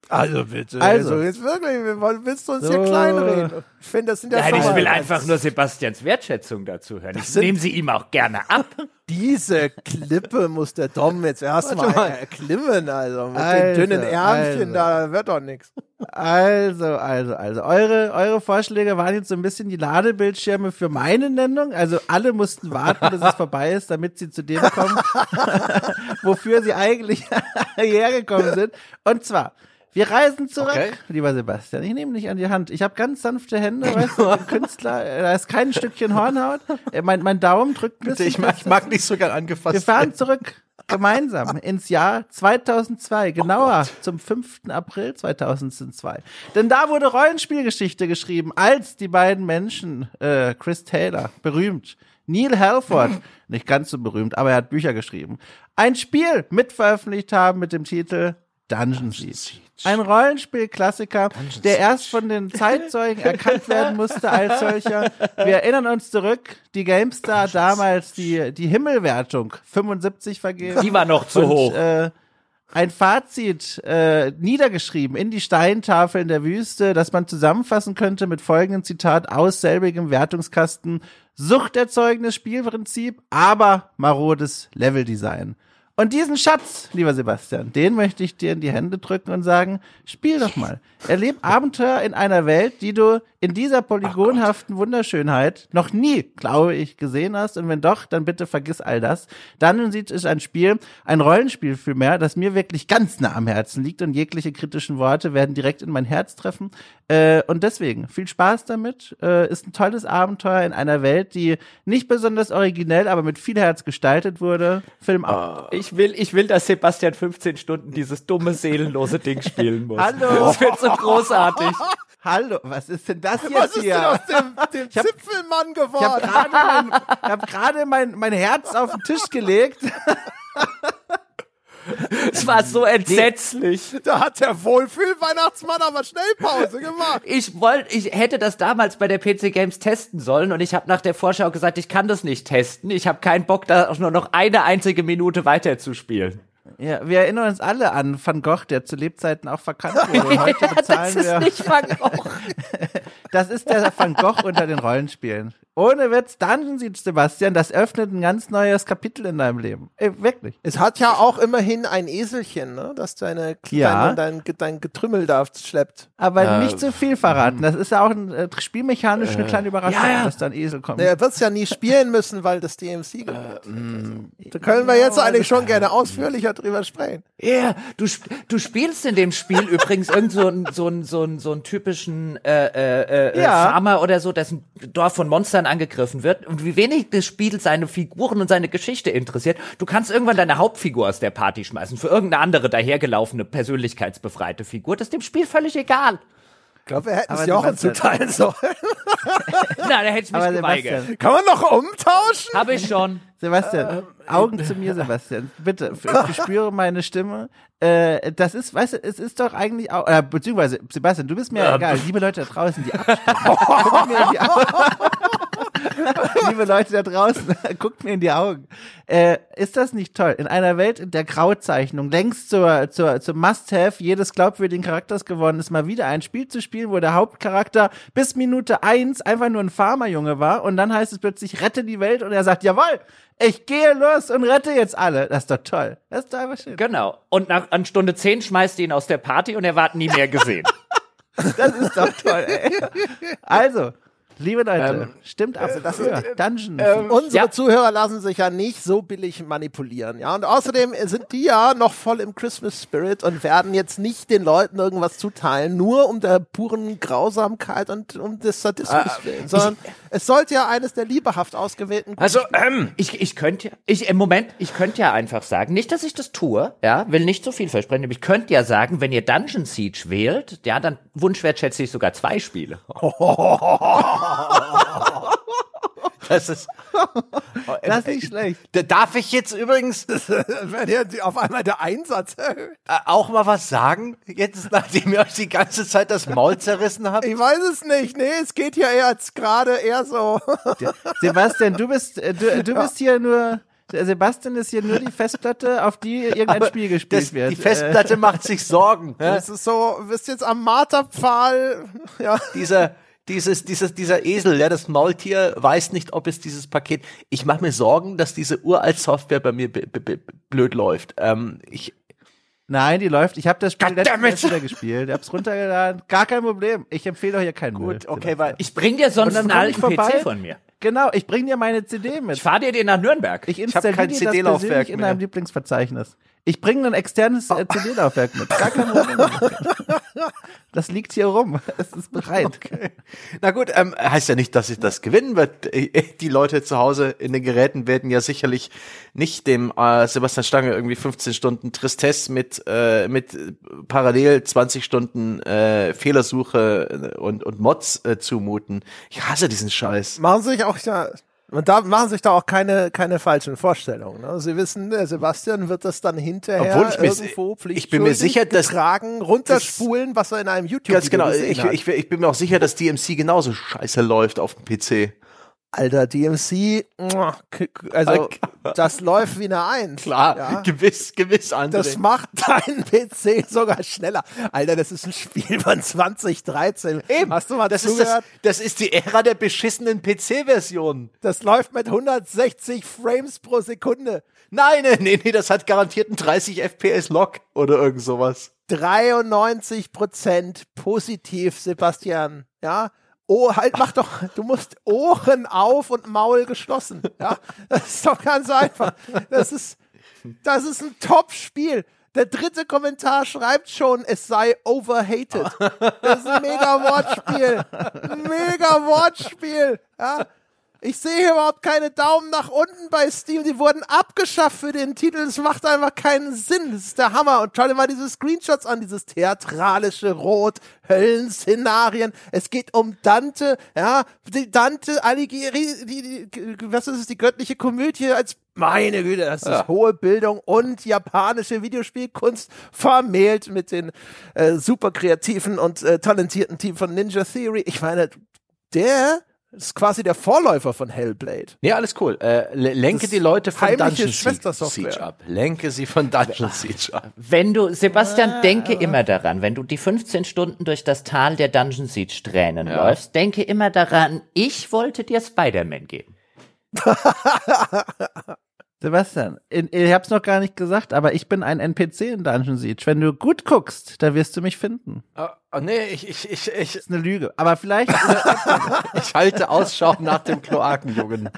Also bitte. Also. Also, jetzt wirklich, wir wollen- willst du uns So. hier kleinreden? Ich finde, das sind ja Nein, ich will einfach nur Sebastians Wertschätzung dazu hören. Ich sind- nehme sie ihm auch gerne ab. Diese Klippe muss der Dom jetzt erstmal mal. erklimmen, also mit Also, den dünnen Ärmchen, also. da wird doch nichts. Also, also, also, eure, eure Vorschläge waren jetzt so ein bisschen die Ladebildschirme für meine Nennung. Also alle mussten warten, bis es vorbei ist, damit sie zu dem kommen, wofür sie eigentlich hergekommen sind. Und zwar, wir reisen zurück, Okay. lieber Sebastian. Ich nehme dich an die Hand. Ich habe ganz sanfte Hände, weißt du, Künstler, da ist kein Stückchen Hornhaut. Äh, Mein, mein Daumen drückt ein bisschen. Ich mag, ich mag nicht so gern angefasst Wir fahren zurück gemeinsam ins Jahr 2002, genauer zum 5. April 2002. Denn da wurde Rollenspielgeschichte geschrieben, als die beiden Menschen, äh, Chris Taylor, berühmt, Neil Halford, nicht ganz so berühmt, aber er hat Bücher geschrieben, ein Spiel mitveröffentlicht haben mit dem Titel Dungeon Siege. Ein Rollenspielklassiker, der erst von den Zeitzeugen erkannt werden musste als solcher. Wir erinnern uns zurück, die GameStar damals die, die Himmelwertung 75 vergeben. Die war noch zu und, hoch. Äh, ein Fazit äh, niedergeschrieben in die Steintafeln der Wüste, das man zusammenfassen könnte mit folgendem Zitat aus selbigem Wertungskasten. Suchterzeugnis Spielprinzip, aber marodes Leveldesign. Und diesen Schatz, lieber Sebastian, den möchte ich dir in die Hände drücken und sagen, spiel doch mal. Erleb Abenteuer in einer Welt, die du in dieser polygonhaften Wunderschönheit noch nie, glaube ich, gesehen hast. Und wenn doch, dann bitte vergiss all das. Dann sieht es ein Spiel, ein Rollenspiel vielmehr, das mir wirklich ganz nah am Herzen liegt und jegliche kritischen Worte werden direkt in mein Herz treffen. Äh, und deswegen, viel Spaß damit. Äh, ist ein tolles Abenteuer in einer Welt, die nicht besonders originell, aber mit viel Herz gestaltet wurde. Film ab. Ich will, ich will, dass Sebastian 15 Stunden dieses dumme, seelenlose Ding spielen muss. Hallo. Das wird so großartig. Hallo, was ist denn das jetzt Was ist hier? denn aus dem, dem hab- Zipfelmann Ich habe geworden? gerade mein, ich hab gerade mein, mein Herz auf den Tisch gelegt. Es war so entsetzlich. Da hat der Wohlfühl-Weihnachtsmann aber schnell Pause gemacht. Ich wollte, ich hätte das damals bei der PC Games testen sollen und ich habe nach der Vorschau gesagt, ich kann das nicht testen. Ich habe keinen Bock, da auch nur noch eine einzige Minute weiterzuspielen. Ja, wir erinnern uns alle an Van Gogh, der zu Lebzeiten auch verkannt wurde. Und heute das bezahlen ist wir. nicht Van Gogh. Das ist der Van Gogh unter den Rollenspielen. Ohne Witz, Dungeon Siege, Sebastian, das öffnet ein ganz neues Kapitel in deinem Leben. Ey, wirklich. Es hat ja auch immerhin ein Eselchen, ne, das deine, Ja. dein, dein, dein Getrümmel da schleppt. Aber nicht zu viel verraten. Das ist ja auch ein, äh, spielmechanisch eine kleine Überraschung, ja, ja. dass da ein Esel kommt. Er wird es ja nie spielen müssen, weil das DMC gehört. da können wir jetzt eigentlich schon gerne ausführlicher drüber sprechen. Ja, du, sp- du spielst in dem Spiel übrigens irgend so einen so so so typischen äh, äh, äh, Ja. Farmer oder so, dessen Dorf von Monstern angegriffen wird und wie wenig das Spiel seine Figuren und seine Geschichte interessiert. Du kannst irgendwann deine Hauptfigur aus der Party schmeißen für irgendeine andere dahergelaufene persönlichkeitsbefreite Figur. Das ist dem Spiel völlig egal. Ich glaube, wir hätten es Jochen zuteilen sollen. Na, da hätte ich mich Aber geweigert. Sebastian, Kann man noch umtauschen? Habe ich schon. Sebastian, Augen zu mir, Sebastian. Bitte, ich spüre meine Stimme. Äh, das ist, weißt du, es ist doch eigentlich auch, äh, beziehungsweise, Sebastian, du bist mir egal. Liebe Leute da draußen, die abstimmen. Liebe Leute da draußen, guckt mir in die Augen. Äh, ist das nicht toll? In einer Welt, in der Grauzeichnung längst zur, zur, zum Must-Have jedes glaubwürdigen Charakters geworden ist, mal wieder ein Spiel zu spielen, wo der Hauptcharakter bis Minute eins einfach nur ein Farmerjunge war und dann heißt es plötzlich, rette die Welt und er sagt, jawohl, ich gehe los und rette jetzt alle. Das ist doch toll. Das ist doch einfach schön. Genau. Und nach an Stunde 10 schmeißt ihr ihn aus der Party und er wird nie mehr gesehen. Das ist doch toll, ey. Also, Liebe Leute, Ähm, stimmt ab. das für ist- Dungeon. Unsere Ja. Zuhörer lassen sich ja nicht so billig manipulieren, ja. Und außerdem sind die ja noch voll im Christmas Spirit und werden jetzt nicht den Leuten irgendwas zuteilen, nur um der puren Grausamkeit und um des Sadismus willen, sondern es sollte ja eines der liebehaft ausgewählten Also, ähm, Ich, ich könnte ja, ich, im Moment, ich könnte ja einfach sagen, nicht, dass ich das tue, ja, will nicht so viel versprechen, aber ich könnte ja sagen, wenn ihr Dungeon Siege wählt, ja, dann wunschwertschätze ich sogar zwei Spiele. das ist. das ist nicht schlecht. Da darf ich jetzt übrigens wenn ihr auf einmal der Einsatz erhöht. äh, auch mal was sagen? Jetzt, nachdem ihr euch die ganze Zeit das Maul zerrissen habt? Ich weiß es nicht. Nee, es geht ja eher jetzt gerade eher so. Sebastian, du bist, äh, du, du bist hier nur, Sebastian ist hier nur die Festplatte, auf die irgendein Aber Spiel gespielt das, wird. die Festplatte macht sich Sorgen. Ja? Es ist so, du bist jetzt am Marterpfahl. Ja. Dieser, dieses, dieses, dieser Esel, ja, das Maultier weiß nicht, ob es dieses Paket. Ich mache mir Sorgen, dass diese uralt Software bei mir blöd läuft. Ähm, ich, Nein, die läuft. Ich habe das Spiel erst wieder gespielt. Ich hab's runtergeladen. Gar kein Problem. Ich empfehle euch hier keinen Müll. gut, okay, weil Ich bring dir sonst einen ich alten vorbei. PC von mir. Genau, ich bring dir meine CD mit. Ich fahr dir den nach Nürnberg. Ich hab installiere kein dir das CD-Laufwerk persönlich in deinem Lieblingsverzeichnis. Ich bringe ein externes äh, CD-Laufwerk mit. Gar kein Problem. Das liegt hier rum. Es ist bereit. Na gut, ähm, heißt ja nicht, dass ich das gewinnen wird. Die Leute zu Hause in den Geräten werden ja sicherlich nicht dem äh, Sebastian Stange irgendwie 15 Stunden Tristesse mit äh, mit äh, parallel 20 Stunden äh, Fehlersuche und und Mods äh, zumuten. Ich hasse diesen Scheiß. Machen sich auch ja. Und da machen sich da auch keine, keine falschen Vorstellungen. Ne? Sie wissen, der Sebastian wird das dann hinterher Obwohl ich mir- irgendwo ich bin mir sicher, dass- tragen, runterspulen, was er in einem YouTube Ganz genau. Ich, hat. ich, ich bin mir auch sicher, dass DMC genauso scheiße läuft auf dem PC. Alter, DMC, also das läuft wie eine Eins. Klar, Ja? gewiss, gewiss, André. Das macht deinen PC sogar schneller. Alter, das ist ein Spiel von 2013. Eben. Hast du mal das ist, das, zugehört? das ist die Ära der beschissenen PC-Version. Das läuft mit 160 Frames pro Sekunde. Nein, nee, nee, das hat garantiert einen 30 FPS Lock oder irgend sowas. 93 Prozent positiv, Sebastian. Ja. Oh, halt, mach doch, du musst Ohren auf und Maul geschlossen. Ja, das ist doch ganz einfach. Das ist, das ist ein Top-Spiel. Der dritte Kommentar schreibt schon, es sei overhated. Das ist ein mega Wortspiel. Mega Wortspiel. Ja. Ich sehe hier überhaupt keine Daumen nach unten bei Steam. Die wurden abgeschafft für den Titel. Das macht einfach keinen Sinn. Das ist der Hammer. Und schau dir mal diese Screenshots an, dieses theatralische Rot, Höllenszenarien. Es geht um Dante, ja, die Dante Alighieri, die, die, was ist es, die göttliche Komödie als meine Güte, das ist hohe Bildung und japanische Videospielkunst vermählt mit den äh, super kreativen und äh, talentierten Team von Ninja Theory. Ich meine, der ist quasi der Vorläufer von Hellblade. Ja, alles cool. Äh, le- lenke Das die Leute von heimliche Dungeon Siege, ab. Lenke sie von Dungeon Siege ab. Wenn du, Sebastian, denke immer daran, wenn du die 15 Stunden durch das Tal der Dungeon Siege Tränen läufst, denke immer daran, ich wollte dir Spider-Man geben. Sebastian, in- ich hab's noch gar nicht gesagt, aber ich bin ein NPC in Dungeon Siege. Wenn du gut guckst, dann wirst du mich finden. Oh, oh, nee, ich, ich, ich, ich, ist eine Lüge. Aber vielleicht. ich halte Ausschau nach dem Kloakenjungen.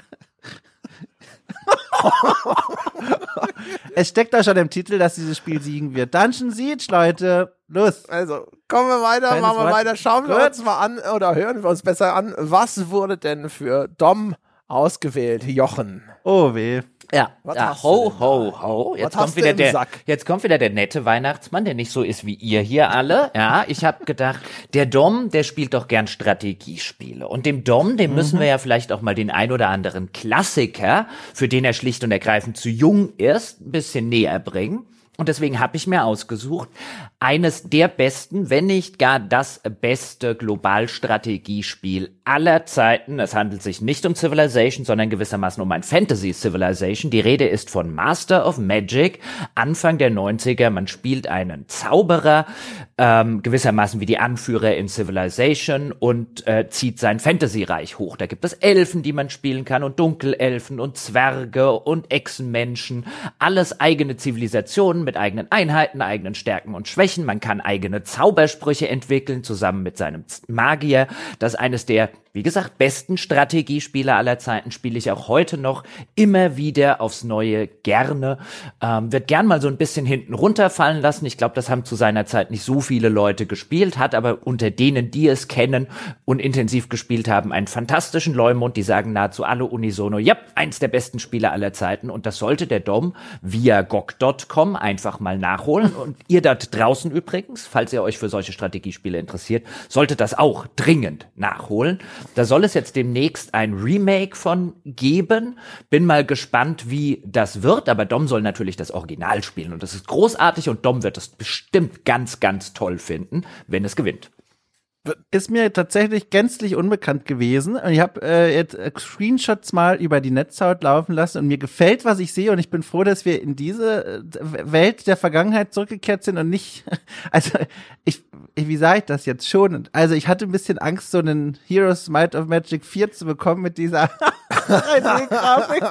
es steckt doch schon im Titel, dass dieses Spiel siegen wird. Dungeon Siege, Leute. Los. Also, kommen wir weiter, Kleines machen wir Wort. weiter. Schauen wir Gut. uns mal an oder hören wir uns besser an. Was wurde denn für Dom ausgewählt, Jochen? Oh weh. Ja, Was ja ho, ho, ho. Jetzt Was kommt wieder der, Sack? jetzt kommt wieder der nette Weihnachtsmann, der nicht so ist wie ihr hier alle. Ja, ich habe gedacht, der Dom, der spielt doch gern Strategiespiele. Und dem Dom, dem Mhm. müssen wir ja vielleicht auch mal den ein oder anderen Klassiker, für den er schlicht und ergreifend zu jung ist, ein bisschen näher bringen. Und deswegen habe ich mir ausgesucht, eines der besten, wenn nicht gar das beste Globalstrategiespiel aller Zeiten. Es handelt sich nicht um Civilization, sondern gewissermaßen um ein Fantasy Civilization. Die Rede ist von Master of Magic, Anfang der 90er. Man spielt einen Zauberer, ähm, gewissermaßen wie die Anführer in Civilization und äh, zieht sein Fantasy-Reich hoch. Da gibt es Elfen, die man spielen kann und Dunkelelfen und Zwerge und Echsenmenschen. Alles eigene Zivilisationen mit eigenen Einheiten, eigenen Stärken und Schwächen. Man kann eigene Zaubersprüche entwickeln, zusammen mit seinem Magier. Das ist eines der wie gesagt, besten Strategiespieler aller Zeiten spiele ich auch heute noch immer wieder aufs Neue gerne. Ähm, wird gern mal so ein bisschen hinten runterfallen lassen. Ich glaube, das haben zu seiner Zeit nicht so viele Leute gespielt, hat aber unter denen, die es kennen und intensiv gespielt haben, einen fantastischen Leumund. Die sagen nahezu alle unisono, ja, eins der besten Spieler aller Zeiten. Und das sollte der Dom via GOG.com einfach mal nachholen. Und ihr da draußen übrigens, falls ihr euch für solche Strategiespiele interessiert, solltet das auch dringend nachholen. Da soll es jetzt demnächst ein Remake von geben. Bin mal gespannt, wie das wird. Aber Dom soll natürlich das Original spielen. Und das ist großartig und Dom wird es bestimmt ganz, ganz toll finden, wenn es gewinnt ist mir tatsächlich gänzlich unbekannt gewesen. Und ich habe äh, jetzt äh, Screenshots mal über die Netzhaut laufen lassen und mir gefällt, was ich sehe. Und ich bin froh, dass wir in diese äh, Welt der Vergangenheit zurückgekehrt sind und nicht. Also ich, wie sage ich das jetzt schon? Also ich hatte ein bisschen Angst, so einen Heroes Might of Magic 4 zu bekommen mit dieser 3D-Grafik.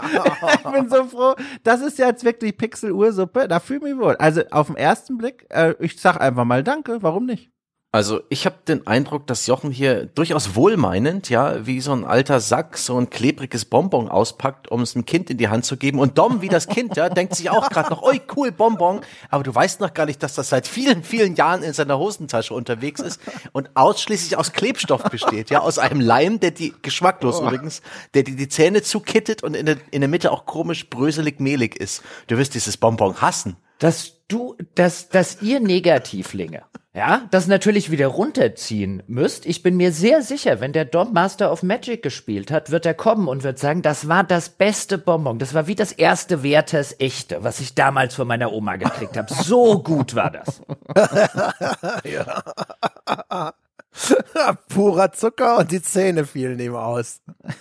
ich bin so froh. Das ist ja jetzt wirklich Pixel-Ursuppe. Da fühle ich mich wohl. Also auf den ersten Blick, äh, ich sag einfach mal Danke. Warum nicht? Also ich habe den Eindruck, dass Jochen hier durchaus wohlmeinend, ja, wie so ein alter Sack so ein klebriges Bonbon auspackt, um es einem Kind in die Hand zu geben. Und Dom, wie das Kind, ja, denkt sich auch gerade noch, oi, cool, Bonbon. Aber du weißt noch gar nicht, dass das seit vielen, vielen Jahren in seiner Hosentasche unterwegs ist und ausschließlich aus Klebstoff besteht, ja, aus einem Leim, der die, geschmacklos oh. übrigens, der die, die Zähne zukittet und in der, in der Mitte auch komisch bröselig mehlig ist. Du wirst dieses Bonbon hassen. Dass du, dass, dass ihr Negativlinge ja, das natürlich wieder runterziehen müsst. Ich bin mir sehr sicher, wenn der Dom Master of Magic gespielt hat, wird er kommen und wird sagen, das war das beste Bonbon. Das war wie das erste Werthers echte, was ich damals von meiner Oma gekriegt habe. So gut war das. ja. Purer Zucker und die Zähne fielen ihm aus.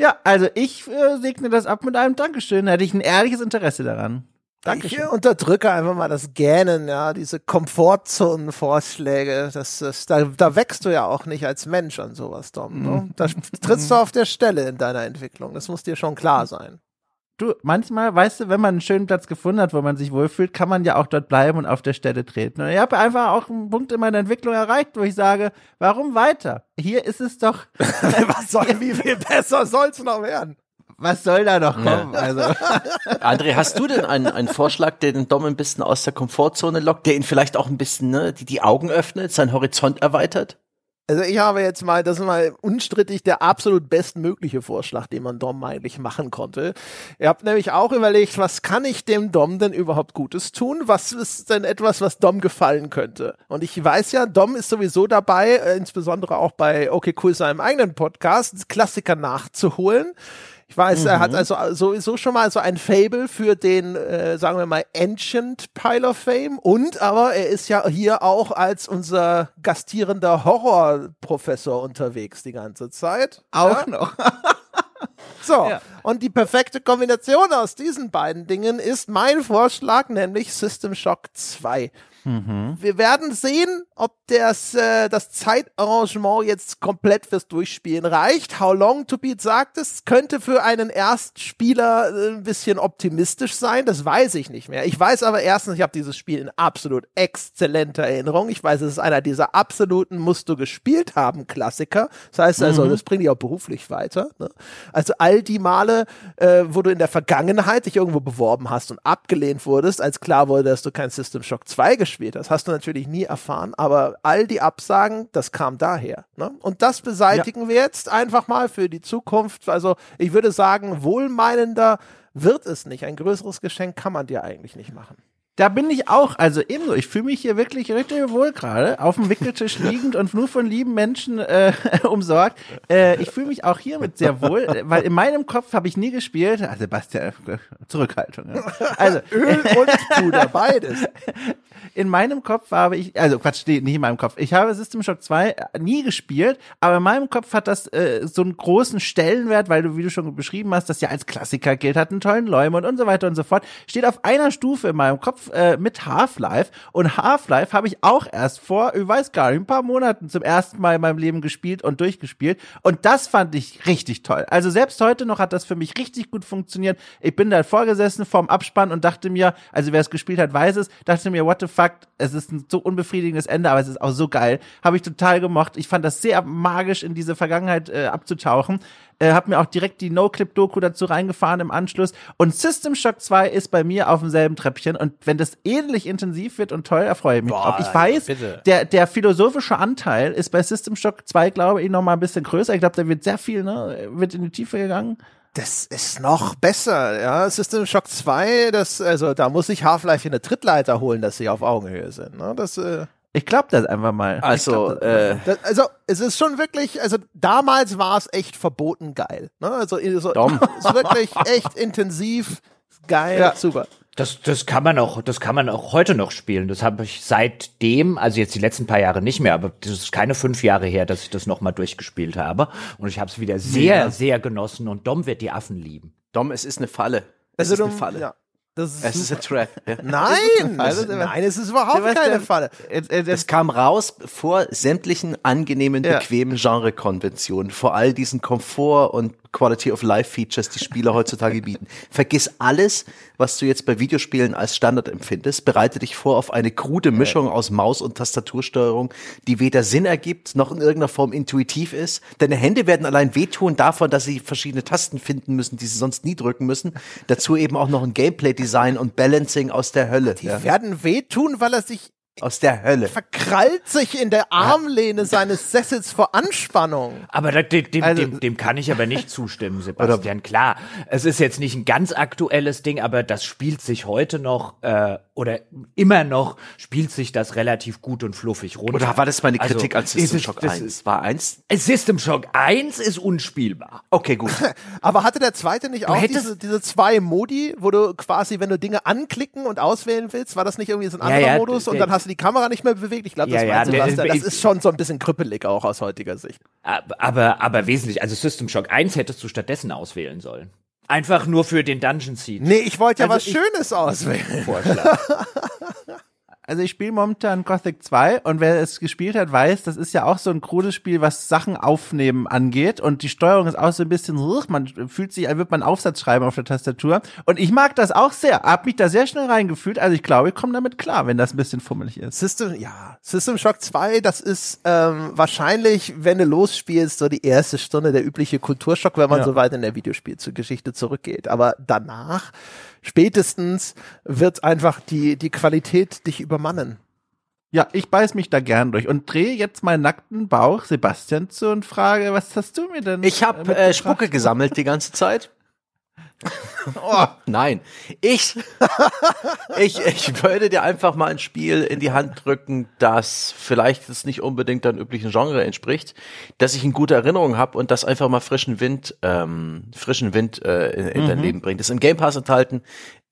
ja, also ich äh, segne das ab mit einem Dankeschön. Hätte ich ein ehrliches Interesse daran. Dankeschön. Ich unterdrücke einfach mal das Gähnen, ja, diese Komfortzonen-Vorschläge. Das, das, da, da wächst du ja auch nicht als Mensch an sowas, Dom. Ne? Mhm. Da trittst du auf der Stelle in deiner Entwicklung. Das muss dir schon klar sein. Du, manchmal, weißt du, wenn man einen schönen Platz gefunden hat, wo man sich wohlfühlt, kann man ja auch dort bleiben und auf der Stelle treten. Und ich habe einfach auch einen Punkt in meiner Entwicklung erreicht, wo ich sage, warum weiter? Hier ist es doch. Was soll, wie viel besser soll's noch werden? was soll da noch kommen? Ja. Also. André, hast du denn einen, einen Vorschlag, der den Dom ein bisschen aus der Komfortzone lockt, der ihn vielleicht auch ein bisschen ne, die, die Augen öffnet, seinen Horizont erweitert? Also ich habe jetzt mal, das ist mal unstrittig der absolut bestmögliche Vorschlag, den man Dom eigentlich machen konnte. Ihr habt nämlich auch überlegt, was kann ich dem Dom denn überhaupt Gutes tun? Was ist denn etwas, was Dom gefallen könnte? Und ich weiß ja, Dom ist sowieso dabei, äh, insbesondere auch bei Okay Cool seinem eigenen Podcast, Klassiker nachzuholen. Ich weiß, mhm. er hat mhm. also sowieso schon mal so ein Fable für den, äh, sagen wir mal, Ancient Pile of Fame. Und aber er ist ja hier auch als unser gastierender Horrorprofessor unterwegs die ganze Zeit. Auch ja? noch. So, ja. und die perfekte Kombination aus diesen beiden Dingen ist mein Vorschlag, nämlich System Shock 2. Mhm. Wir werden sehen, ob das, äh, das Zeitarrangement jetzt komplett fürs Durchspielen reicht. How Long to Beat sagt es, könnte für einen Erstspieler äh, ein bisschen optimistisch sein. Das weiß ich nicht mehr. Ich weiß aber erstens, ich habe dieses Spiel in absolut exzellenter Erinnerung. Ich weiß, es ist einer dieser absoluten musst du gespielt haben Klassiker. Das heißt also, mhm. das bringt dich auch beruflich weiter. Ne? Also all die Male, äh, wo du in der Vergangenheit dich irgendwo beworben hast und abgelehnt wurdest, als klar wurde, dass du kein System Shock 2 gespielt gespielt hast. Hast du natürlich nie erfahren, aber all die Absagen, das kam daher. Ne? Und das beseitigen ja. wir jetzt einfach mal für die Zukunft. Also ich würde sagen, wohlmeinender wird es nicht. Ein größeres Geschenk kann man dir eigentlich nicht machen. Da bin ich auch, also ebenso. Ich fühle mich hier wirklich richtig wohl gerade, auf dem Wickeltisch liegend und nur von lieben Menschen äh, umsorgt. Äh, ich fühle mich auch hiermit sehr wohl, weil in meinem Kopf habe ich nie gespielt. Also Sebastian, Zurückhaltung. Ja. Also Öl und Puder, beides. In meinem Kopf habe ich, also Quatsch, nicht in meinem Kopf. Ich habe System Shock 2 nie gespielt, aber in meinem Kopf hat das äh, so einen großen Stellenwert, weil du, wie du schon beschrieben hast, das ja als Klassiker gilt, hat einen tollen Leumund und so weiter und so fort. Steht auf einer Stufe in meinem Kopf äh, mit Half-Life. Und Half-Life habe ich auch erst vor, ich weiß gar nicht, ein paar Monaten zum ersten Mal in meinem Leben gespielt und durchgespielt. Und das fand ich richtig toll. Also selbst heute noch hat das für mich richtig gut funktioniert. Ich bin da vorgesessen vorm Abspann und dachte mir, also wer es gespielt hat, weiß es, dachte mir, what the fuck, Fakt, es ist ein so unbefriedigendes Ende, aber es ist auch so geil. Habe ich total gemocht. Ich fand das sehr magisch, in diese Vergangenheit äh, abzutauchen. Äh, hab mir auch direkt die No-Clip-Doku dazu reingefahren im Anschluss. Und System Shock 2 ist bei mir auf demselben Treppchen. Und wenn das ähnlich intensiv wird und toll, erfreue ich mich Boah, drauf. Ich weiß, bitte. der, der philosophische Anteil ist bei System Shock 2, glaube ich, noch mal ein bisschen größer. Ich glaube, da wird sehr viel, ne, wird in die Tiefe gegangen. Das ist noch besser, ja. System Shock 2, das, also da muss ich Half-Life in eine Trittleiter holen, dass sie auf Augenhöhe sind. Ne? Das, äh, Ich glaube das einfach mal. Also, äh, das, also es ist schon wirklich, also damals war es echt verboten geil. Ne? Also so, Dom. es ist wirklich echt intensiv, geil, Ja. super. Das, das kann man auch, das kann man auch heute noch spielen. Das habe ich seitdem, also jetzt die letzten paar Jahre nicht mehr, aber das ist keine fünf Jahre her, dass ich das nochmal durchgespielt habe. Und ich habe es wieder sehr, sehr genossen und Dom wird die Affen lieben. Dom, es ist eine Falle. Es Also ist eine Falle. Ja, das ist Es ist ein Trap. Ja. Nein, es, Sebastian? nein, es ist überhaupt Sebastian, keine Falle. Äh, äh, Es kam raus vor sämtlichen angenehmen, Ja. bequemen Genrekonventionen, vor all diesen Komfort- und Quality of Life Features, die Spiele heutzutage bieten. Vergiss alles, was du jetzt bei Videospielen als Standard empfindest. Bereite dich vor auf eine krude Mischung aus Maus- und Tastatursteuerung, die weder Sinn ergibt noch in irgendeiner Form intuitiv ist. Deine Hände werden allein wehtun davon, dass sie verschiedene Tasten finden müssen, die sie sonst nie drücken müssen. Dazu eben auch noch ein Gameplay-Design und Balancing aus der Hölle. Die Ja. werden wehtun, weil er sich Aus der Hölle. verkrallt sich in der Armlehne seines Sessels vor Anspannung. Aber da, dem, dem, Also- dem, dem kann ich aber nicht zustimmen, Sebastian. Klar, es ist jetzt nicht ein ganz aktuelles Ding, aber das spielt sich heute noch äh, oder immer noch spielt sich das relativ gut und fluffig runter. Oder war das meine Also, Kritik an ist System es- Shock das 1? ist- War 1? System Shock 1 ist unspielbar. Okay, gut. Aber hatte der zweite nicht auch hättest- diese, diese zwei Modi, wo du quasi, wenn du Dinge anklicken und auswählen willst, war das nicht irgendwie so ein Ja, anderer ja, Modus und dann hast du die Kamera nicht mehr bewegt? Ich glaube, das Ja, ja. Das ich- ist schon so ein bisschen krüppelig auch aus heutiger Sicht. Aber, aber, aber wesentlich, also System Shock 1 hättest du stattdessen auswählen sollen. Einfach nur für den Dungeon Seed Nee, ich wollte ja Also was Schönes auswählen. Vorschlag. Also ich spiele momentan Gothic 2 und wer es gespielt hat, weiß, das ist ja auch so ein krudes Spiel, was Sachen aufnehmen angeht und die Steuerung ist auch so ein bisschen, man fühlt sich, als würde man einen Aufsatz schreiben auf der Tastatur und ich mag das auch sehr, hab mich da sehr schnell reingefühlt, also ich glaube, ich komme damit klar, wenn das ein bisschen fummelig ist. System, ja, System Shock 2, das ist ähm, wahrscheinlich, wenn du losspielst, so die erste Stunde der übliche Kulturschock, wenn man Ja. so weit in der Videospielgeschichte zurückgeht. Aber danach, spätestens, wird einfach die, die Qualität dich übermannen. Ja, ich beiß mich da gern durch und drehe jetzt meinen nackten Bauch Sebastian zu und frage, was hast du mir denn Ich habe äh, mitgebracht? Spucke gesammelt die ganze Zeit. Oh, nein. Ich, ich, ich würde dir einfach mal ein Spiel in die Hand drücken, das vielleicht das nicht unbedingt deinem üblichen Genre entspricht, das ich in guter Erinnerung habe und das einfach mal frischen Wind, ähm, frischen Wind äh, in, in dein Leben bringt. Es ist im Game Pass enthalten.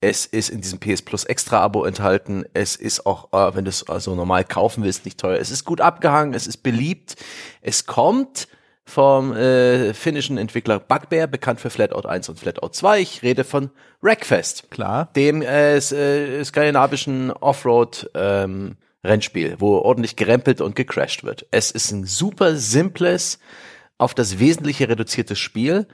Es ist in diesem PS Plus Extra Abo enthalten. Es ist auch, äh, wenn du es also normal kaufen willst, nicht teuer. Es ist gut abgehangen. Es ist beliebt. Es kommt vom äh, finnischen Entwickler Bugbear, bekannt für Flatout 1 und Flatout 2. Ich rede von Wreckfest, Klar. dem äh, äh, skandinavischen Offroad ähm, Rennspiel, wo ordentlich gerempelt und gecrashed wird. Es ist ein super simples, auf das Wesentliche reduziertes Spiel,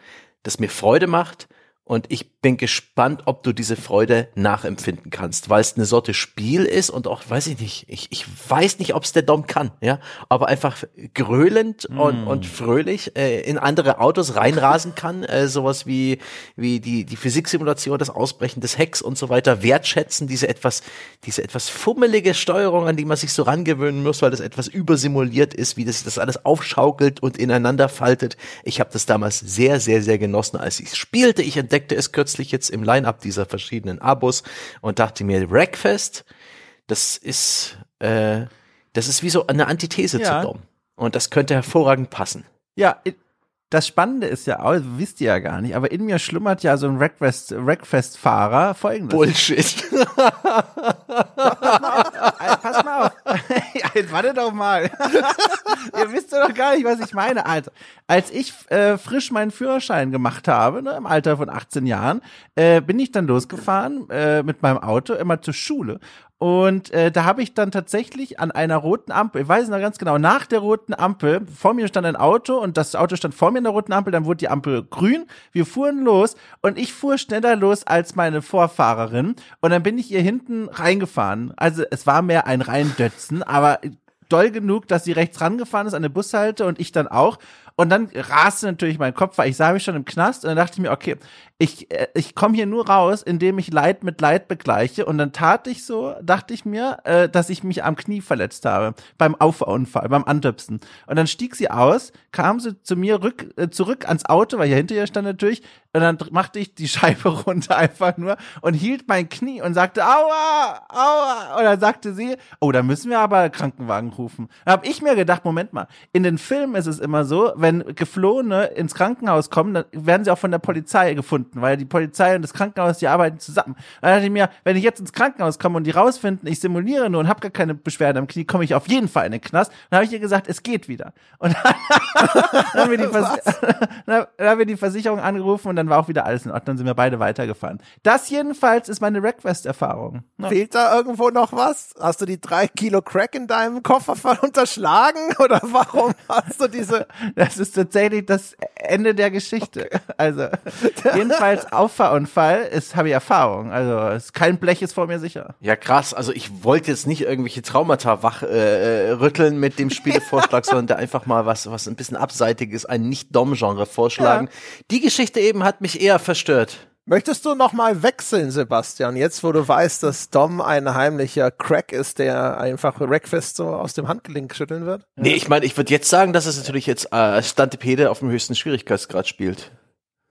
das mir Freude macht. Und ich bin gespannt, ob du diese Freude nachempfinden kannst, weil es eine Sorte Spiel ist und auch, weiß ich nicht, ich, ich weiß nicht, ob es der Dom kann, ja, aber einfach gröhlend und, und fröhlich äh, in andere Autos reinrasen kann, äh, sowas wie, wie die, die Physiksimulation, das Ausbrechen des Hecks und so weiter, wertschätzen, diese etwas, diese etwas fummelige Steuerung, an die man sich so rangewöhnen muss, weil das etwas übersimuliert ist, wie das, das alles aufschaukelt und ineinander faltet. Ich habe das damals sehr, sehr, sehr genossen, als ich spielte. Ich entdeckte es kürzlich jetzt im Line-Up dieser verschiedenen Abos und dachte mir, Wreckfest, das ist, äh, das ist wie so eine Antithese Ja. zu Dom. Und das könnte hervorragend passen. Ja, das Spannende ist ja auch, wisst ihr ja gar nicht, aber in mir schlummert ja so ein Wreckfest- Wreckfest-Fahrer folgendes. Bullshit. Pass mal auf. Ja, Jetzt warte doch mal. ihr wisst doch gar nicht, was ich meine, Alter. Als ich äh, frisch meinen Führerschein gemacht habe, ne, im Alter von 18 Jahren, äh, bin ich dann losgefahren äh, mit meinem Auto immer zur Schule. Und äh, da habe ich dann tatsächlich an einer roten Ampel, ich weiß noch ganz genau, nach der roten Ampel, vor mir stand ein Auto und das Auto stand vor mir in der roten Ampel, dann wurde die Ampel grün, wir fuhren los und ich fuhr schneller los als meine Vorfahrerin und dann bin ich ihr hinten reingefahren. Also es war mehr ein Reindötzen, aber doll genug, dass sie rechts rangefahren ist an der Bushalte und ich dann auch. Und dann raste natürlich mein Kopf, weil ich sah mich schon im Knast und dann dachte ich mir, okay, ich, äh, ich komme hier nur raus, indem ich Leid mit Leid begleiche. Und dann tat ich so, dachte ich mir, äh, dass ich mich am Knie verletzt habe beim Auffahrunfall, beim Antöpsen. Und dann stieg sie aus, kam sie zu mir rück, äh, zurück ans Auto, weil hier hinter ihr stand natürlich. Und dann machte ich die Scheibe runter einfach nur und hielt mein Knie und sagte, aua, aua. Und dann sagte sie, oh, da müssen wir aber Krankenwagen rufen. Da habe ich mir gedacht, Moment mal, in den Filmen ist es immer so, wenn Geflohene ins Krankenhaus kommen, dann werden sie auch von der Polizei gefunden, weil die Polizei und das Krankenhaus, die arbeiten zusammen. Dann dachte ich mir, wenn ich jetzt ins Krankenhaus komme und die rausfinden, ich simuliere nur und habe gar keine Beschwerden am Knie, komme ich auf jeden Fall in den Knast. Dann habe ich ihr gesagt, es geht wieder. Und dann, dann, haben wir die Vers dann haben wir die Versicherung angerufen und dann war auch wieder alles in Ordnung, dann sind wir beide weitergefahren. Das jedenfalls ist meine Wreckfest-Erfahrung. Ja. Fehlt da irgendwo noch was? Hast du die drei Kilo Crack in deinem Koffer unterschlagen? Oder warum hast du diese. Das ist tatsächlich das Ende der Geschichte. Also, jedenfalls Auffahrunfall ist, habe ich Erfahrung. Also, es, kein Blech ist vor mir sicher. Ja, krass. Also ich wollte jetzt nicht irgendwelche Traumata wach äh, äh, rütteln mit dem Spielevorschlag, sondern da einfach mal was, was ein bisschen abseitiges, ein Nicht-Dom-Genre vorschlagen. Die Geschichte eben hat mich eher verstört. Möchtest du noch mal wechseln, Sebastian? Jetzt, wo du weißt, dass Dom ein heimlicher Crack ist, der einfach Wreckfest so aus dem Handgelenk schütteln wird? Nee, ich meine, ich würde jetzt sagen, dass es natürlich jetzt äh, Stantepede auf dem höchsten Schwierigkeitsgrad spielt.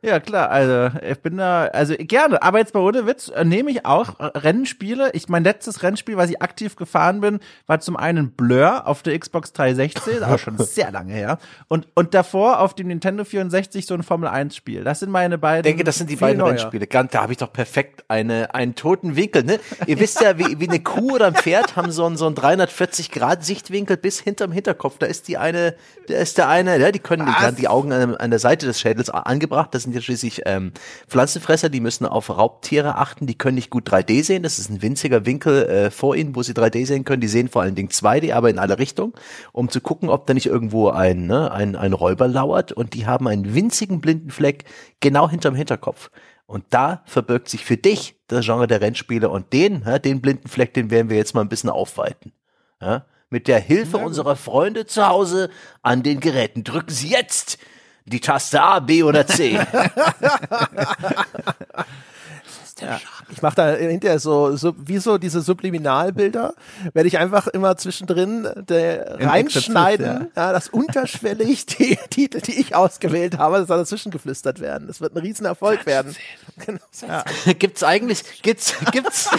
Ja, klar, also ich bin da, also gerne, aber jetzt mal ohne Witz, äh, nehme ich auch äh, Rennspiele. Ich, mein letztes Rennspiel, was ich aktiv gefahren bin, war zum einen Blur auf der Xbox 360, auch schon sehr lange her. Und, und davor auf dem Nintendo 64 so ein Formel 1 Spiel. Das sind meine beiden. Ich denke, das sind die beiden neuer. Rennspiele. Da habe ich doch perfekt eine, einen toten Winkel. Ne? Ihr wisst ja, wie, wie eine Kuh oder ein Pferd haben so einen, so einen 340-Grad-Sichtwinkel bis hinterm Hinterkopf. Da ist die eine, da ist der eine, ja, die können die, die Augen an, an der Seite des Schädels angebracht. Das sind schließlich ähm, Pflanzenfresser, die müssen auf Raubtiere achten. Die können nicht gut 3D sehen. Das ist ein winziger Winkel äh, vor ihnen, wo sie 3D sehen können. Die sehen vor allen Dingen 2D, aber in alle Richtungen, um zu gucken, ob da nicht irgendwo ein, ne, ein, ein Räuber lauert. Und die haben einen winzigen blinden Fleck genau hinterm Hinterkopf. Und da verbirgt sich für dich das Genre der Rennspiele und den, ja, den blinden Fleck, den werden wir jetzt mal ein bisschen aufweiten. Ja? Mit der Hilfe unserer Freunde zu Hause an den Geräten. Drücken Sie jetzt die Taste A, B oder C. Ich mache da hinterher so, so wie so diese Subliminalbilder, werde ich einfach immer zwischendrin Im reinschneiden, Exorzist, ja. dass unterschwellig die Titel, die ich ausgewählt habe, dass da dazwischen geflüstert werden. Das wird ein Riesenerfolg werden. Genau. Ja. gibt's eigentlich, gibt's, gibt's,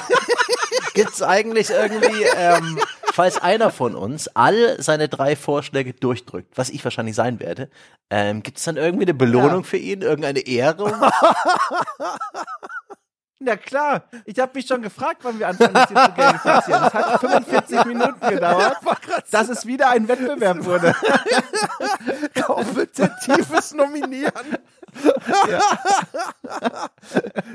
gibt's eigentlich irgendwie, ähm, falls einer von uns all seine drei Vorschläge durchdrückt, was ich wahrscheinlich sein werde, ähm, gibt's dann irgendwie eine Belohnung Ja. für ihn, irgendeine Ehrung? Na klar, ich habe mich schon gefragt, wann wir anfangen, das hier zu gamifizieren. Es hat 45 Minuten gedauert, dass es wieder ein Wettbewerb wurde. kompetitives Nominieren.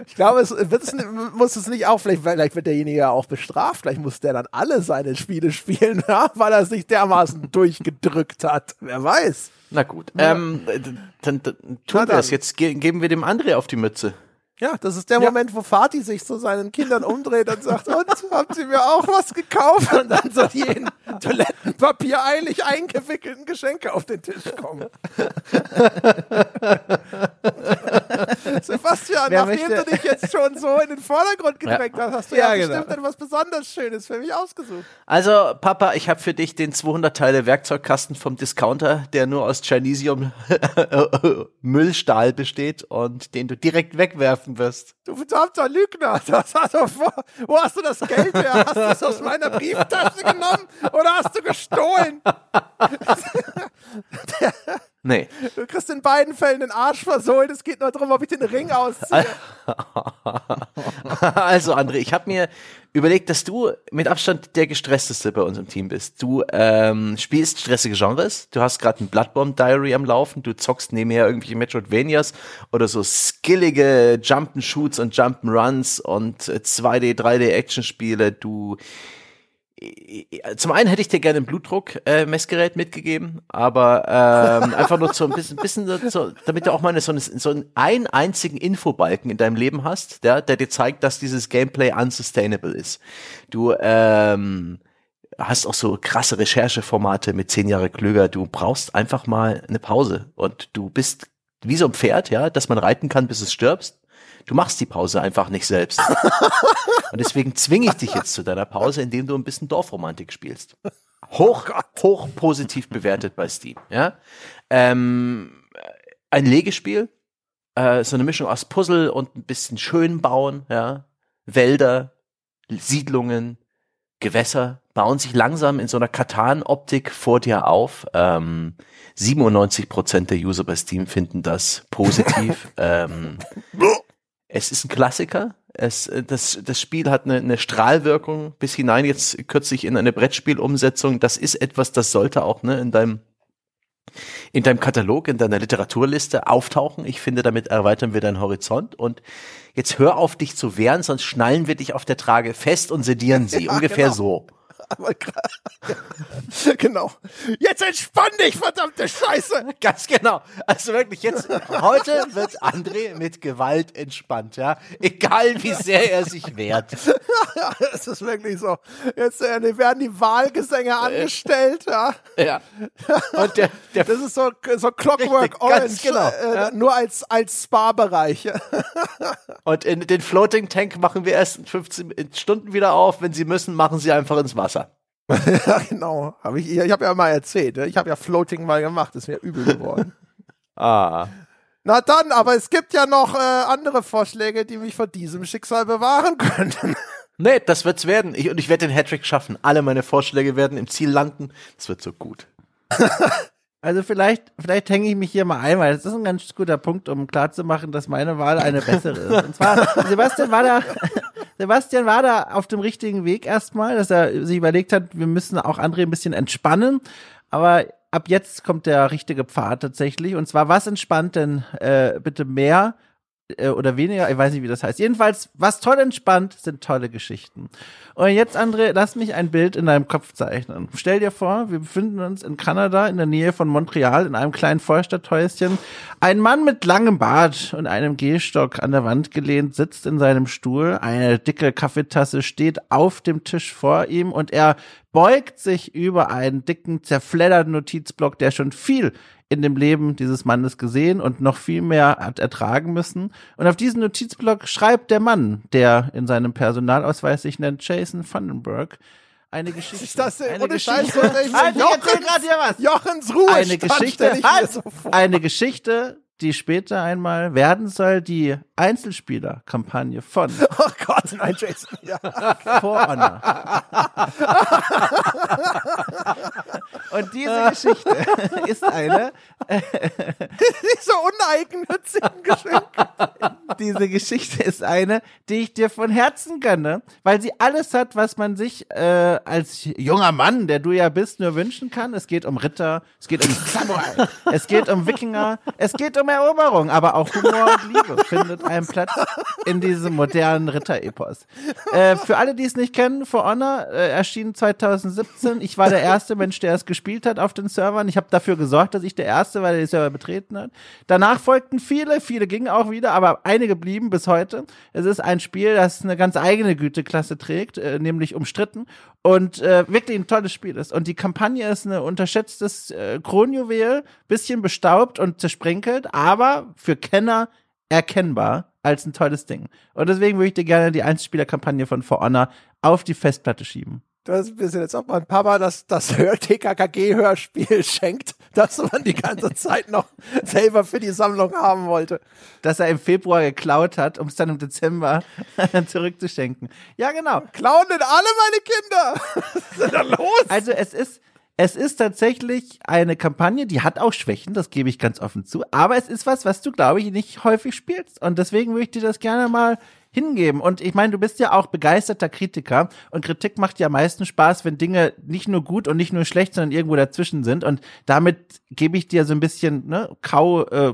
Ich glaube, es es, muss es nicht auch, vielleicht, vielleicht wird derjenige ja auch bestraft, vielleicht muss der dann alle seine Spiele spielen, ja, weil er sich dermaßen durchgedrückt hat. Wer weiß. Na gut, ähm, dann, dann tun wir es. dann. Jetzt ge geben wir dem André auf die Mütze. Ja, das ist der Moment, wo Vati sich zu seinen Kindern umdreht und sagt, und, haben sie mir auch was gekauft? Und dann so die in Toilettenpapier eilig eingewickelten Geschenke auf den Tisch kommen. Sebastian, Wer nachdem möchte- du dich jetzt schon so in den Vordergrund gedrängt hast, hast du ja, Ja, genau. bestimmt etwas besonders Schönes für mich ausgesucht. Also, Papa, ich habe für dich den 200 Teile Werkzeugkasten vom Discounter, der nur aus Chinesium Müllstahl besteht und den du direkt wegwerfen wirst. Du verdammter Lügner, das hast du vor, wo hast du das Geld her? Hast du es aus meiner Brieftasche genommen oder hast du gestohlen? Nee. Du kriegst in beiden Fällen den Arsch versohlt. Es geht nur darum, ob ich den Ring ausziehe. Also, André, ich habe mir überlegt, dass du mit Abstand der gestressteste bei uns im Team bist. Du ähm, spielst stressige Genres. Du hast gerade ein Bloodborne Diary am Laufen. Du zockst nebenher irgendwelche Metroidvanias oder so skillige Jump'n'Shoots und Jump'n'Runs und äh, 2D, 3D Actionspiele. Du zum einen hätte ich dir gerne ein Blutdruck-Messgerät mitgegeben, aber ähm, einfach nur so ein bisschen, bisschen so, damit du auch mal eine, so, eine, so einen, einen einzigen Infobalken in deinem Leben hast, der, der dir zeigt, dass dieses Gameplay unsustainable ist. Du ähm, hast auch so krasse Rechercheformate mit zehn Jahre klüger. Du brauchst einfach mal eine Pause und du bist wie so ein Pferd, ja, dass man reiten kann, bis es stirbst. Du machst die Pause einfach nicht selbst. Und deswegen zwinge ich dich jetzt zu deiner Pause, indem du ein bisschen Dorfromantik spielst. Hoch, hoch positiv bewertet bei Steam. Ja? Ähm, ein Legespiel, äh, so eine Mischung aus Puzzle und ein bisschen schön bauen. Ja? Wälder, Siedlungen, Gewässer bauen sich langsam in so einer Katan-Optik vor dir auf. Ähm, 97 Prozent der User bei Steam finden das positiv. ähm, es ist ein Klassiker. Es, äh, das, das Spiel hat eine, eine Strahlwirkung bis hinein jetzt kürzlich in eine Brettspielumsetzung. Das ist etwas, das sollte auch ne, in deinem in deinem Katalog, in deiner Literaturliste auftauchen. Ich finde, damit erweitern wir deinen Horizont. Und jetzt hör auf, dich zu wehren, sonst schnallen wir dich auf der Trage fest und sedieren sie. Ja, Ungefähr genau. so. genau. Jetzt entspann dich, verdammte Scheiße. Ganz genau. Also wirklich jetzt, heute wird André mit Gewalt entspannt, ja. Egal wie sehr er sich wehrt. es ist wirklich so. Jetzt äh, werden die Wahlgesänge angestellt, ja. Ja. Und der, der das ist so, so Clockwork richtig, Orange, genau. Äh, ja. nur als, als Spa-Bereich. Und in den Floating Tank machen wir erst in 15 Stunden wieder auf. Wenn sie müssen, machen sie einfach ins Wasser. ja, genau. Hab ich ich habe ja mal erzählt. Ne? Ich habe ja Floating mal gemacht. Ist mir übel geworden. ah. Na dann, aber es gibt ja noch äh, andere Vorschläge, die mich vor diesem Schicksal bewahren könnten. Nee, das wird's werden. Ich, und ich werde den Hattrick schaffen. Alle meine Vorschläge werden im Ziel landen. Das wird so gut. Also vielleicht, vielleicht hänge ich mich hier mal ein, weil das ist ein ganz guter Punkt, um klarzumachen, dass meine Wahl eine bessere ist. Und zwar, Sebastian war da, Sebastian war da auf dem richtigen Weg erstmal, dass er sich überlegt hat, wir müssen auch André ein bisschen entspannen. Aber ab jetzt kommt der richtige Pfad tatsächlich. Und zwar, was entspannt denn äh, bitte mehr äh, oder weniger, ich weiß nicht, wie das heißt. Jedenfalls, was toll entspannt, sind tolle Geschichten. Und jetzt, André, lass mich ein Bild in deinem Kopf zeichnen. Stell dir vor, wir befinden uns in Kanada, in der Nähe von Montreal, in einem kleinen Vorstadthäuschen. Ein Mann mit langem Bart und einem Gehstock an der Wand gelehnt sitzt in seinem Stuhl. Eine dicke Kaffeetasse steht auf dem Tisch vor ihm und er beugt sich über einen dicken, zerfledderten Notizblock, der schon viel in dem Leben dieses Mannes gesehen und noch viel mehr hat ertragen müssen. Und auf diesen Notizblock schreibt der Mann, der in seinem Personalausweis sich nennt Jason Vandenberg, eine Geschichte. Ist das eine Geschichte? Scheiße, halt, Jochens, Jochens Ruhe. Eine Geschichte. Halt, so eine Geschichte, die später einmal werden soll die Einzelspieler-Kampagne von. Oh Gott, nein, Jason. Ja. For Honor. Und diese Geschichte ist eine. Diese uneigennützigen Geschenke. Diese Geschichte ist eine, die ich dir von Herzen gönne, weil sie alles hat, was man sich äh, als junger Mann, der du ja bist, nur wünschen kann. Es geht um Ritter, es geht um Samurai, es geht um Wikinger, es geht um Eroberung, aber auch Humor und Liebe findet einen Platz in diesem modernen Ritterepos. Äh, für alle, die es nicht kennen, For Honor äh, erschien 2017. Ich war der erste Mensch, der es gespielt hat auf den Servern. Ich habe dafür gesorgt, dass ich der Erste war, der die Server betreten hat. Danach folgten viele, viele gingen auch wieder, aber einige blieben bis heute. Es ist ein Spiel, das eine ganz eigene Güteklasse trägt, äh, nämlich umstritten und äh, wirklich ein tolles Spiel ist. Und die Kampagne ist ein unterschätztes äh, Kronjuwel, bisschen bestaubt und zersprenkelt, aber für Kenner erkennbar als ein tolles Ding. Und deswegen würde ich dir gerne die Einzelspielerkampagne von For Honor auf die Festplatte schieben. Das ist ein bisschen, als ob mein Papa das, das TKKG-Hörspiel schenkt, das man die ganze Zeit noch selber für die Sammlung haben wollte. Dass er im Februar geklaut hat, um es dann im Dezember zurückzuschenken. Ja, genau. Klauen denn alle meine Kinder? Was ist denn da los? Also es ist, es ist tatsächlich eine Kampagne, die hat auch Schwächen, das gebe ich ganz offen zu. Aber es ist was, was du, glaube ich, nicht häufig spielst. Und deswegen würde ich dir das gerne mal hingeben. Und ich meine, du bist ja auch begeisterter Kritiker und Kritik macht ja am meisten Spaß, wenn Dinge nicht nur gut und nicht nur schlecht, sondern irgendwo dazwischen sind. Und damit gebe ich dir so ein bisschen ne, Kau, äh,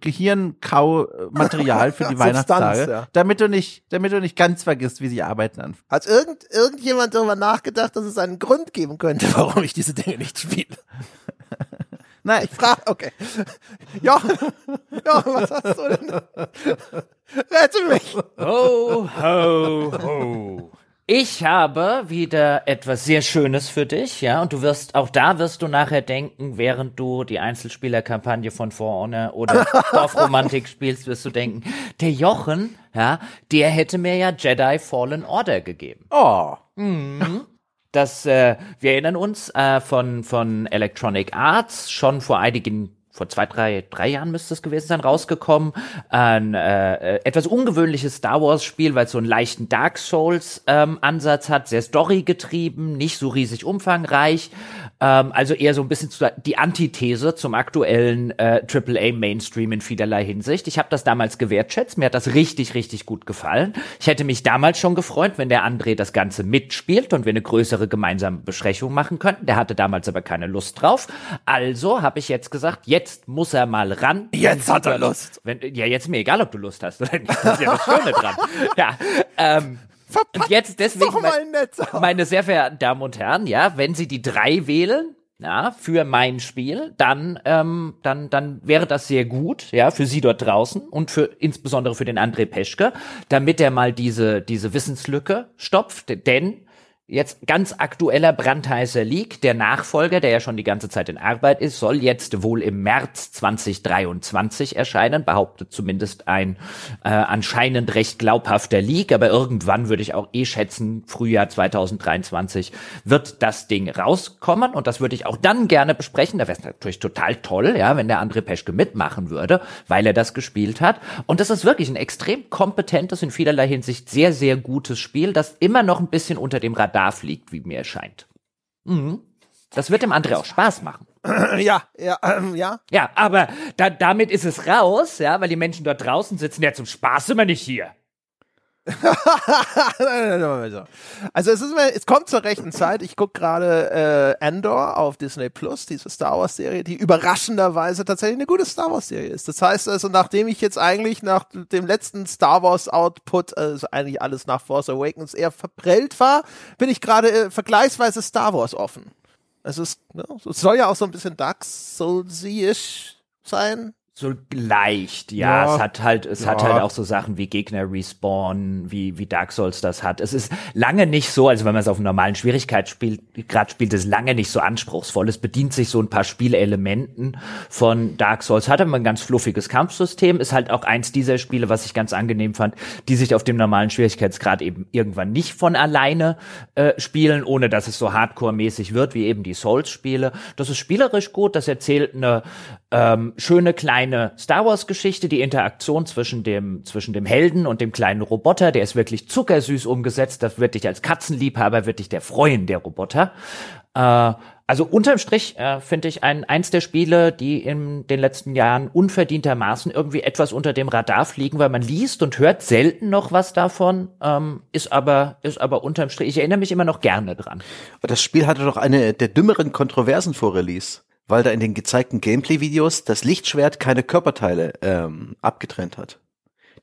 Gehirnkau-Material für die Weihnachtstage, ja. damit du nicht, damit du nicht ganz vergisst, wie sie arbeiten an. Hat irgend, irgendjemand darüber nachgedacht, dass es einen Grund geben könnte, warum ich diese Dinge nicht spiele? Nein, Ich frage, okay. Jochen, Jochen, was hast du denn? Rette mich! Ho, ho, ho. Ich habe wieder etwas sehr Schönes für dich, ja, und du wirst, auch da wirst du nachher denken, während du die Einzelspielerkampagne von Honor oder Dorfromantik spielst, wirst du denken, der Jochen, ja, der hätte mir ja Jedi Fallen Order gegeben. oh, Das, äh, wir erinnern uns äh, von, von Electronic Arts, schon vor einigen, vor zwei, drei, drei Jahren müsste es gewesen sein, rausgekommen. Ein äh, äh, etwas ungewöhnliches Star Wars-Spiel, weil es so einen leichten Dark Souls-Ansatz hat, sehr storygetrieben, nicht so riesig umfangreich. Ähm, also eher so ein bisschen zu, die Antithese zum aktuellen äh, AAA-Mainstream in vielerlei Hinsicht. Ich habe das damals gewertschätzt, mir hat das richtig, richtig gut gefallen. Ich hätte mich damals schon gefreut, wenn der André das Ganze mitspielt und wir eine größere gemeinsame Besprechung machen könnten. Der hatte damals aber keine Lust drauf. Also habe ich jetzt gesagt, jetzt muss er mal ran. Jetzt hat er Lust. Wenn, ja, jetzt mir egal, ob du Lust hast oder nicht. Das ist ja das Schöne dran. Ja, ähm, und jetzt deswegen mein- meine sehr verehrten Damen und Herren, ja, wenn Sie die drei wählen, ja, für mein Spiel, dann, ähm, dann, dann wäre das sehr gut, ja, für Sie dort draußen und für insbesondere für den André Peschke, damit er mal diese diese Wissenslücke stopft, denn Jetzt ganz aktueller brandheißer Leak. Der Nachfolger, der ja schon die ganze Zeit in Arbeit ist, soll jetzt wohl im März 2023 erscheinen, behauptet zumindest ein äh, anscheinend recht glaubhafter Leak. Aber irgendwann würde ich auch eh schätzen, Frühjahr 2023 wird das Ding rauskommen. Und das würde ich auch dann gerne besprechen. Da wäre es natürlich total toll, ja, wenn der André Peschke mitmachen würde, weil er das gespielt hat. Und das ist wirklich ein extrem kompetentes, in vielerlei Hinsicht sehr, sehr gutes Spiel, das immer noch ein bisschen unter dem Radar fliegt, wie mir erscheint. Mhm. Das wird dem André auch Spaß machen. Ja, ja, ähm, ja. Ja, aber da, damit ist es raus, ja, weil die Menschen dort draußen sitzen. Ja, zum Spaß wir nicht hier. Also es ist mir, es kommt zur rechten Zeit. Ich gucke gerade äh, Andor auf Disney Plus, diese Star Wars Serie, die überraschenderweise tatsächlich eine gute Star Wars Serie ist. Das heißt also, nachdem ich jetzt eigentlich nach dem letzten Star Wars Output, also eigentlich alles nach Force Awakens eher verprellt war, bin ich gerade äh, vergleichsweise Star Wars offen. Also es, ne, es soll ja auch so ein bisschen Dark Souls-ish sein. So leicht, ja. Ja. Es hat halt, es hat Ja. halt auch so Sachen wie Gegner respawn, wie, wie Dark Souls das hat. Es ist lange nicht so, also wenn man es auf einem normalen Schwierigkeitsgrad spielt, ist es lange nicht so anspruchsvoll. Es bedient sich so ein paar Spielelementen von Dark Souls, hat aber ein ganz fluffiges Kampfsystem, ist halt auch eins dieser Spiele, was ich ganz angenehm fand, die sich auf dem normalen Schwierigkeitsgrad eben irgendwann nicht von alleine äh, spielen, ohne dass es so hardcore-mäßig wird, wie eben die Souls-Spiele. Das ist spielerisch gut, das erzählt eine ähm, schöne kleine Star Wars Geschichte, die Interaktion zwischen dem zwischen dem Helden und dem kleinen Roboter, der ist wirklich zuckersüß umgesetzt, das wird dich als Katzenliebhaber wird dich der freuen, der Roboter. Äh, also unterm Strich äh, finde ich ein eins der Spiele, die in den letzten Jahren unverdientermaßen irgendwie etwas unter dem Radar fliegen, weil man liest und hört selten noch was davon, ähm, ist aber ist aber unterm Strich. Ich erinnere mich immer noch gerne dran. Das Spiel hatte doch eine der dümmeren Kontroversen vor Release, weil da in den gezeigten Gameplay-Videos das Lichtschwert keine Körperteile ähm, abgetrennt hat.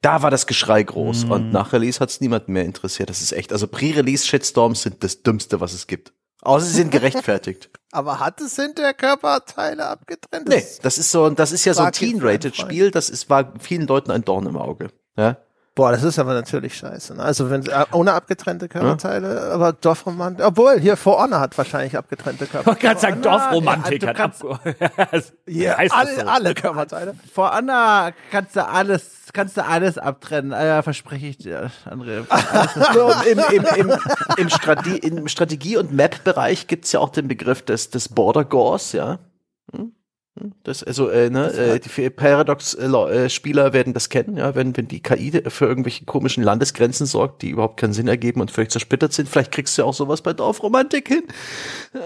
Da war das Geschrei groß und nach Release hat es niemand mehr interessiert. Das ist echt, also Pre-Release-Shitstorms sind das Dümmste, was es gibt. Außer sie sind gerechtfertigt. Aber hat es hinter Körperteile abgetrennt? nee, das ist so, das ist ja so ein Teen-Rated-Spiel, das ist, war vielen Leuten ein Dorn im Auge. Ja? Boah, das ist aber natürlich scheiße. Ne? Also wenn äh, ohne abgetrennte Körperteile, aber Dorfromantik, obwohl hier For Honor hat wahrscheinlich abgetrennte Ich wollte Körperteile. gerade sagen, Dorfromantik ja, hat du kannst- abge- Ja, alle, so? alle Körperteile. vor Anna kannst du alles, kannst du alles abtrennen. Äh, verspreche ich dir, André. Im, im, im, im, Strate im Strategie- und Map-Bereich gibt's ja auch den Begriff des, des Border Gores, ja. Hm? Das, also, äh, ne, äh, die Paradox-Spieler werden das kennen, ja, wenn, wenn die KI für irgendwelche komischen Landesgrenzen sorgt, die überhaupt keinen Sinn ergeben und völlig zersplittert sind. Vielleicht kriegst du ja auch sowas bei Dorfromantik hin.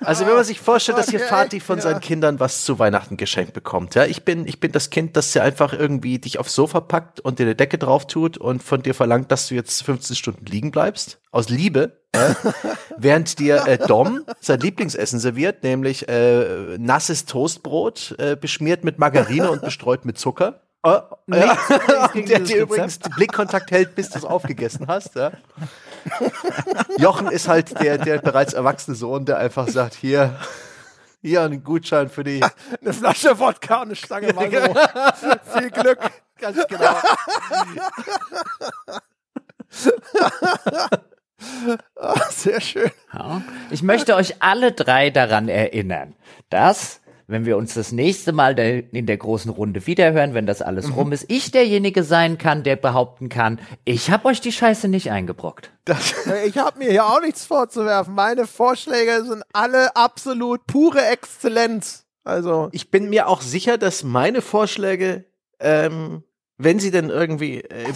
Also wenn man sich vorstellt, dass hier Vati von ja. seinen Kindern was zu Weihnachten geschenkt bekommt, ja, ich bin, ich bin das Kind, das dir einfach irgendwie dich aufs Sofa packt und dir eine Decke drauf tut und von dir verlangt, dass du jetzt 15 Stunden liegen bleibst, aus Liebe, ja, während dir äh, Dom sein Lieblingsessen serviert, nämlich äh, nasses Toastbrot, äh, beschmiert mit Margarine und bestreut mit Zucker. Äh, ja, gegen der dir übrigens den Blickkontakt hält, bis du es aufgegessen hast. Ja. Jochen ist halt der, der bereits erwachsene Sohn, der einfach sagt, hier, hier ein Gutschein für die. Eine Flasche Wodka und eine Stange Mango. Viel Glück. Ganz genau. Ah, sehr schön. Ja. Ich möchte euch alle drei daran erinnern, dass, wenn wir uns das nächste Mal der, in der großen Runde wiederhören, wenn das alles rum ist, ich derjenige sein kann, der behaupten kann, ich habe euch die Scheiße nicht eingebrockt. Ich habe mir hier auch nichts vorzuwerfen. Meine Vorschläge sind alle absolut pure Exzellenz. Also, Ich bin mir auch sicher, dass meine Vorschläge, ähm, wenn sie denn irgendwie äh,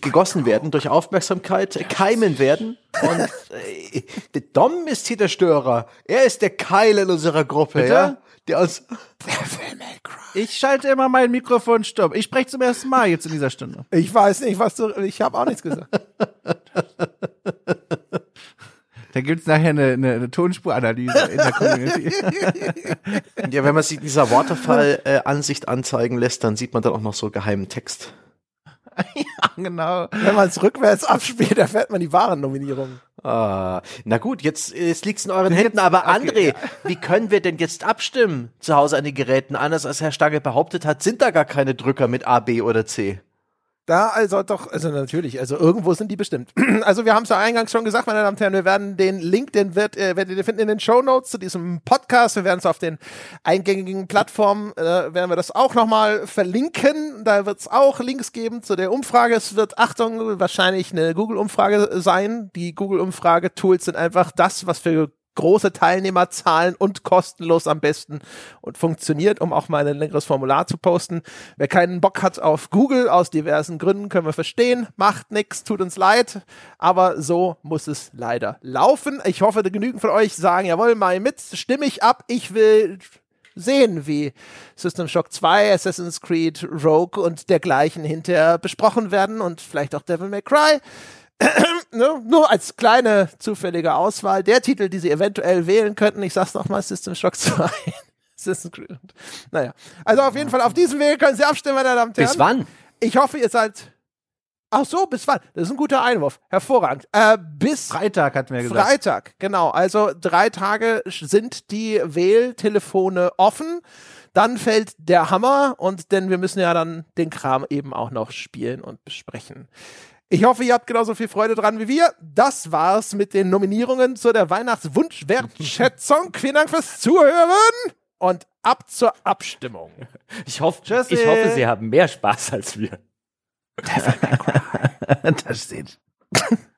gegossen werden durch Aufmerksamkeit, äh, keimen werden. Und äh, der Dom ist hier der Störer. Er ist der Keil in unserer Gruppe, Bitte? ja. Der uns Ich schalte immer mein Mikrofon stumm. Ich spreche zum ersten Mal jetzt in dieser Stunde. ich weiß nicht, was du. Ich habe auch nichts gesagt. Da gibt's nachher eine, eine, eine Tonspuranalyse in der Community. Ja, wenn man sich dieser Waterfall-Ansicht anzeigen lässt, dann sieht man dann auch noch so geheimen Text. genau. Wenn man es rückwärts abspielt, erfährt man die wahren Nominierungen. Ah, na gut, jetzt, jetzt liegt's in euren Händen. Aber André, wie können wir denn jetzt abstimmen zu Hause an den Geräten? Anders als Herr Stange behauptet hat, sind da gar keine Drücker mit A, B oder C. Da also doch, also natürlich, also irgendwo sind die bestimmt. Also wir haben es ja eingangs schon gesagt, meine Damen und Herren, wir werden den Link, den wird, äh, werdet ihr finden in den Show Notes zu diesem Podcast. Wir werden es auf den eingängigen Plattformen, äh, werden wir das auch nochmal verlinken. Da wird es auch Links geben zu der Umfrage. Es wird, Achtung, wahrscheinlich eine Google-Umfrage sein. Die Google-Umfrage-Tools sind einfach das, was für große Teilnehmerzahlen und kostenlos am besten und funktioniert, um auch mal ein längeres Formular zu posten. Wer keinen Bock hat auf Google, aus diversen Gründen, können wir verstehen, macht nix, tut uns leid, aber so muss es leider laufen. Ich hoffe, genügend von euch sagen, jawohl, mal mit, stimme ich ab, ich will sehen, wie System Shock 2, Assassin's Creed, Rogue und dergleichen hinterher besprochen werden und vielleicht auch Devil May Cry ne, nur als kleine zufällige Auswahl der Titel, die sie eventuell wählen könnten. Ich sag's nochmal, System Shock 2. Assassin's Creed. Naja. Also auf jeden Fall auf diesem Weg können Sie abstimmen, meine Damen und Herren. Bis wann? Ich hoffe, ihr seid. Ach so, bis wann? Das ist ein guter Einwurf. Hervorragend. Äh, bis Freitag hatten wir gesagt. Freitag, genau. Also drei Tage sind die Wähltelefone offen. Dann fällt der Hammer und denn wir müssen ja dann den Kram eben auch noch spielen und besprechen. Ich hoffe, ihr habt genauso viel Freude dran wie wir. Das war's mit den Nominierungen zu der Weihnachtswunschwertschätzung. Vielen Dank fürs Zuhören und ab zur Abstimmung. Ich hoffe, ich hoffe, sie haben mehr Spaß als wir. das steht.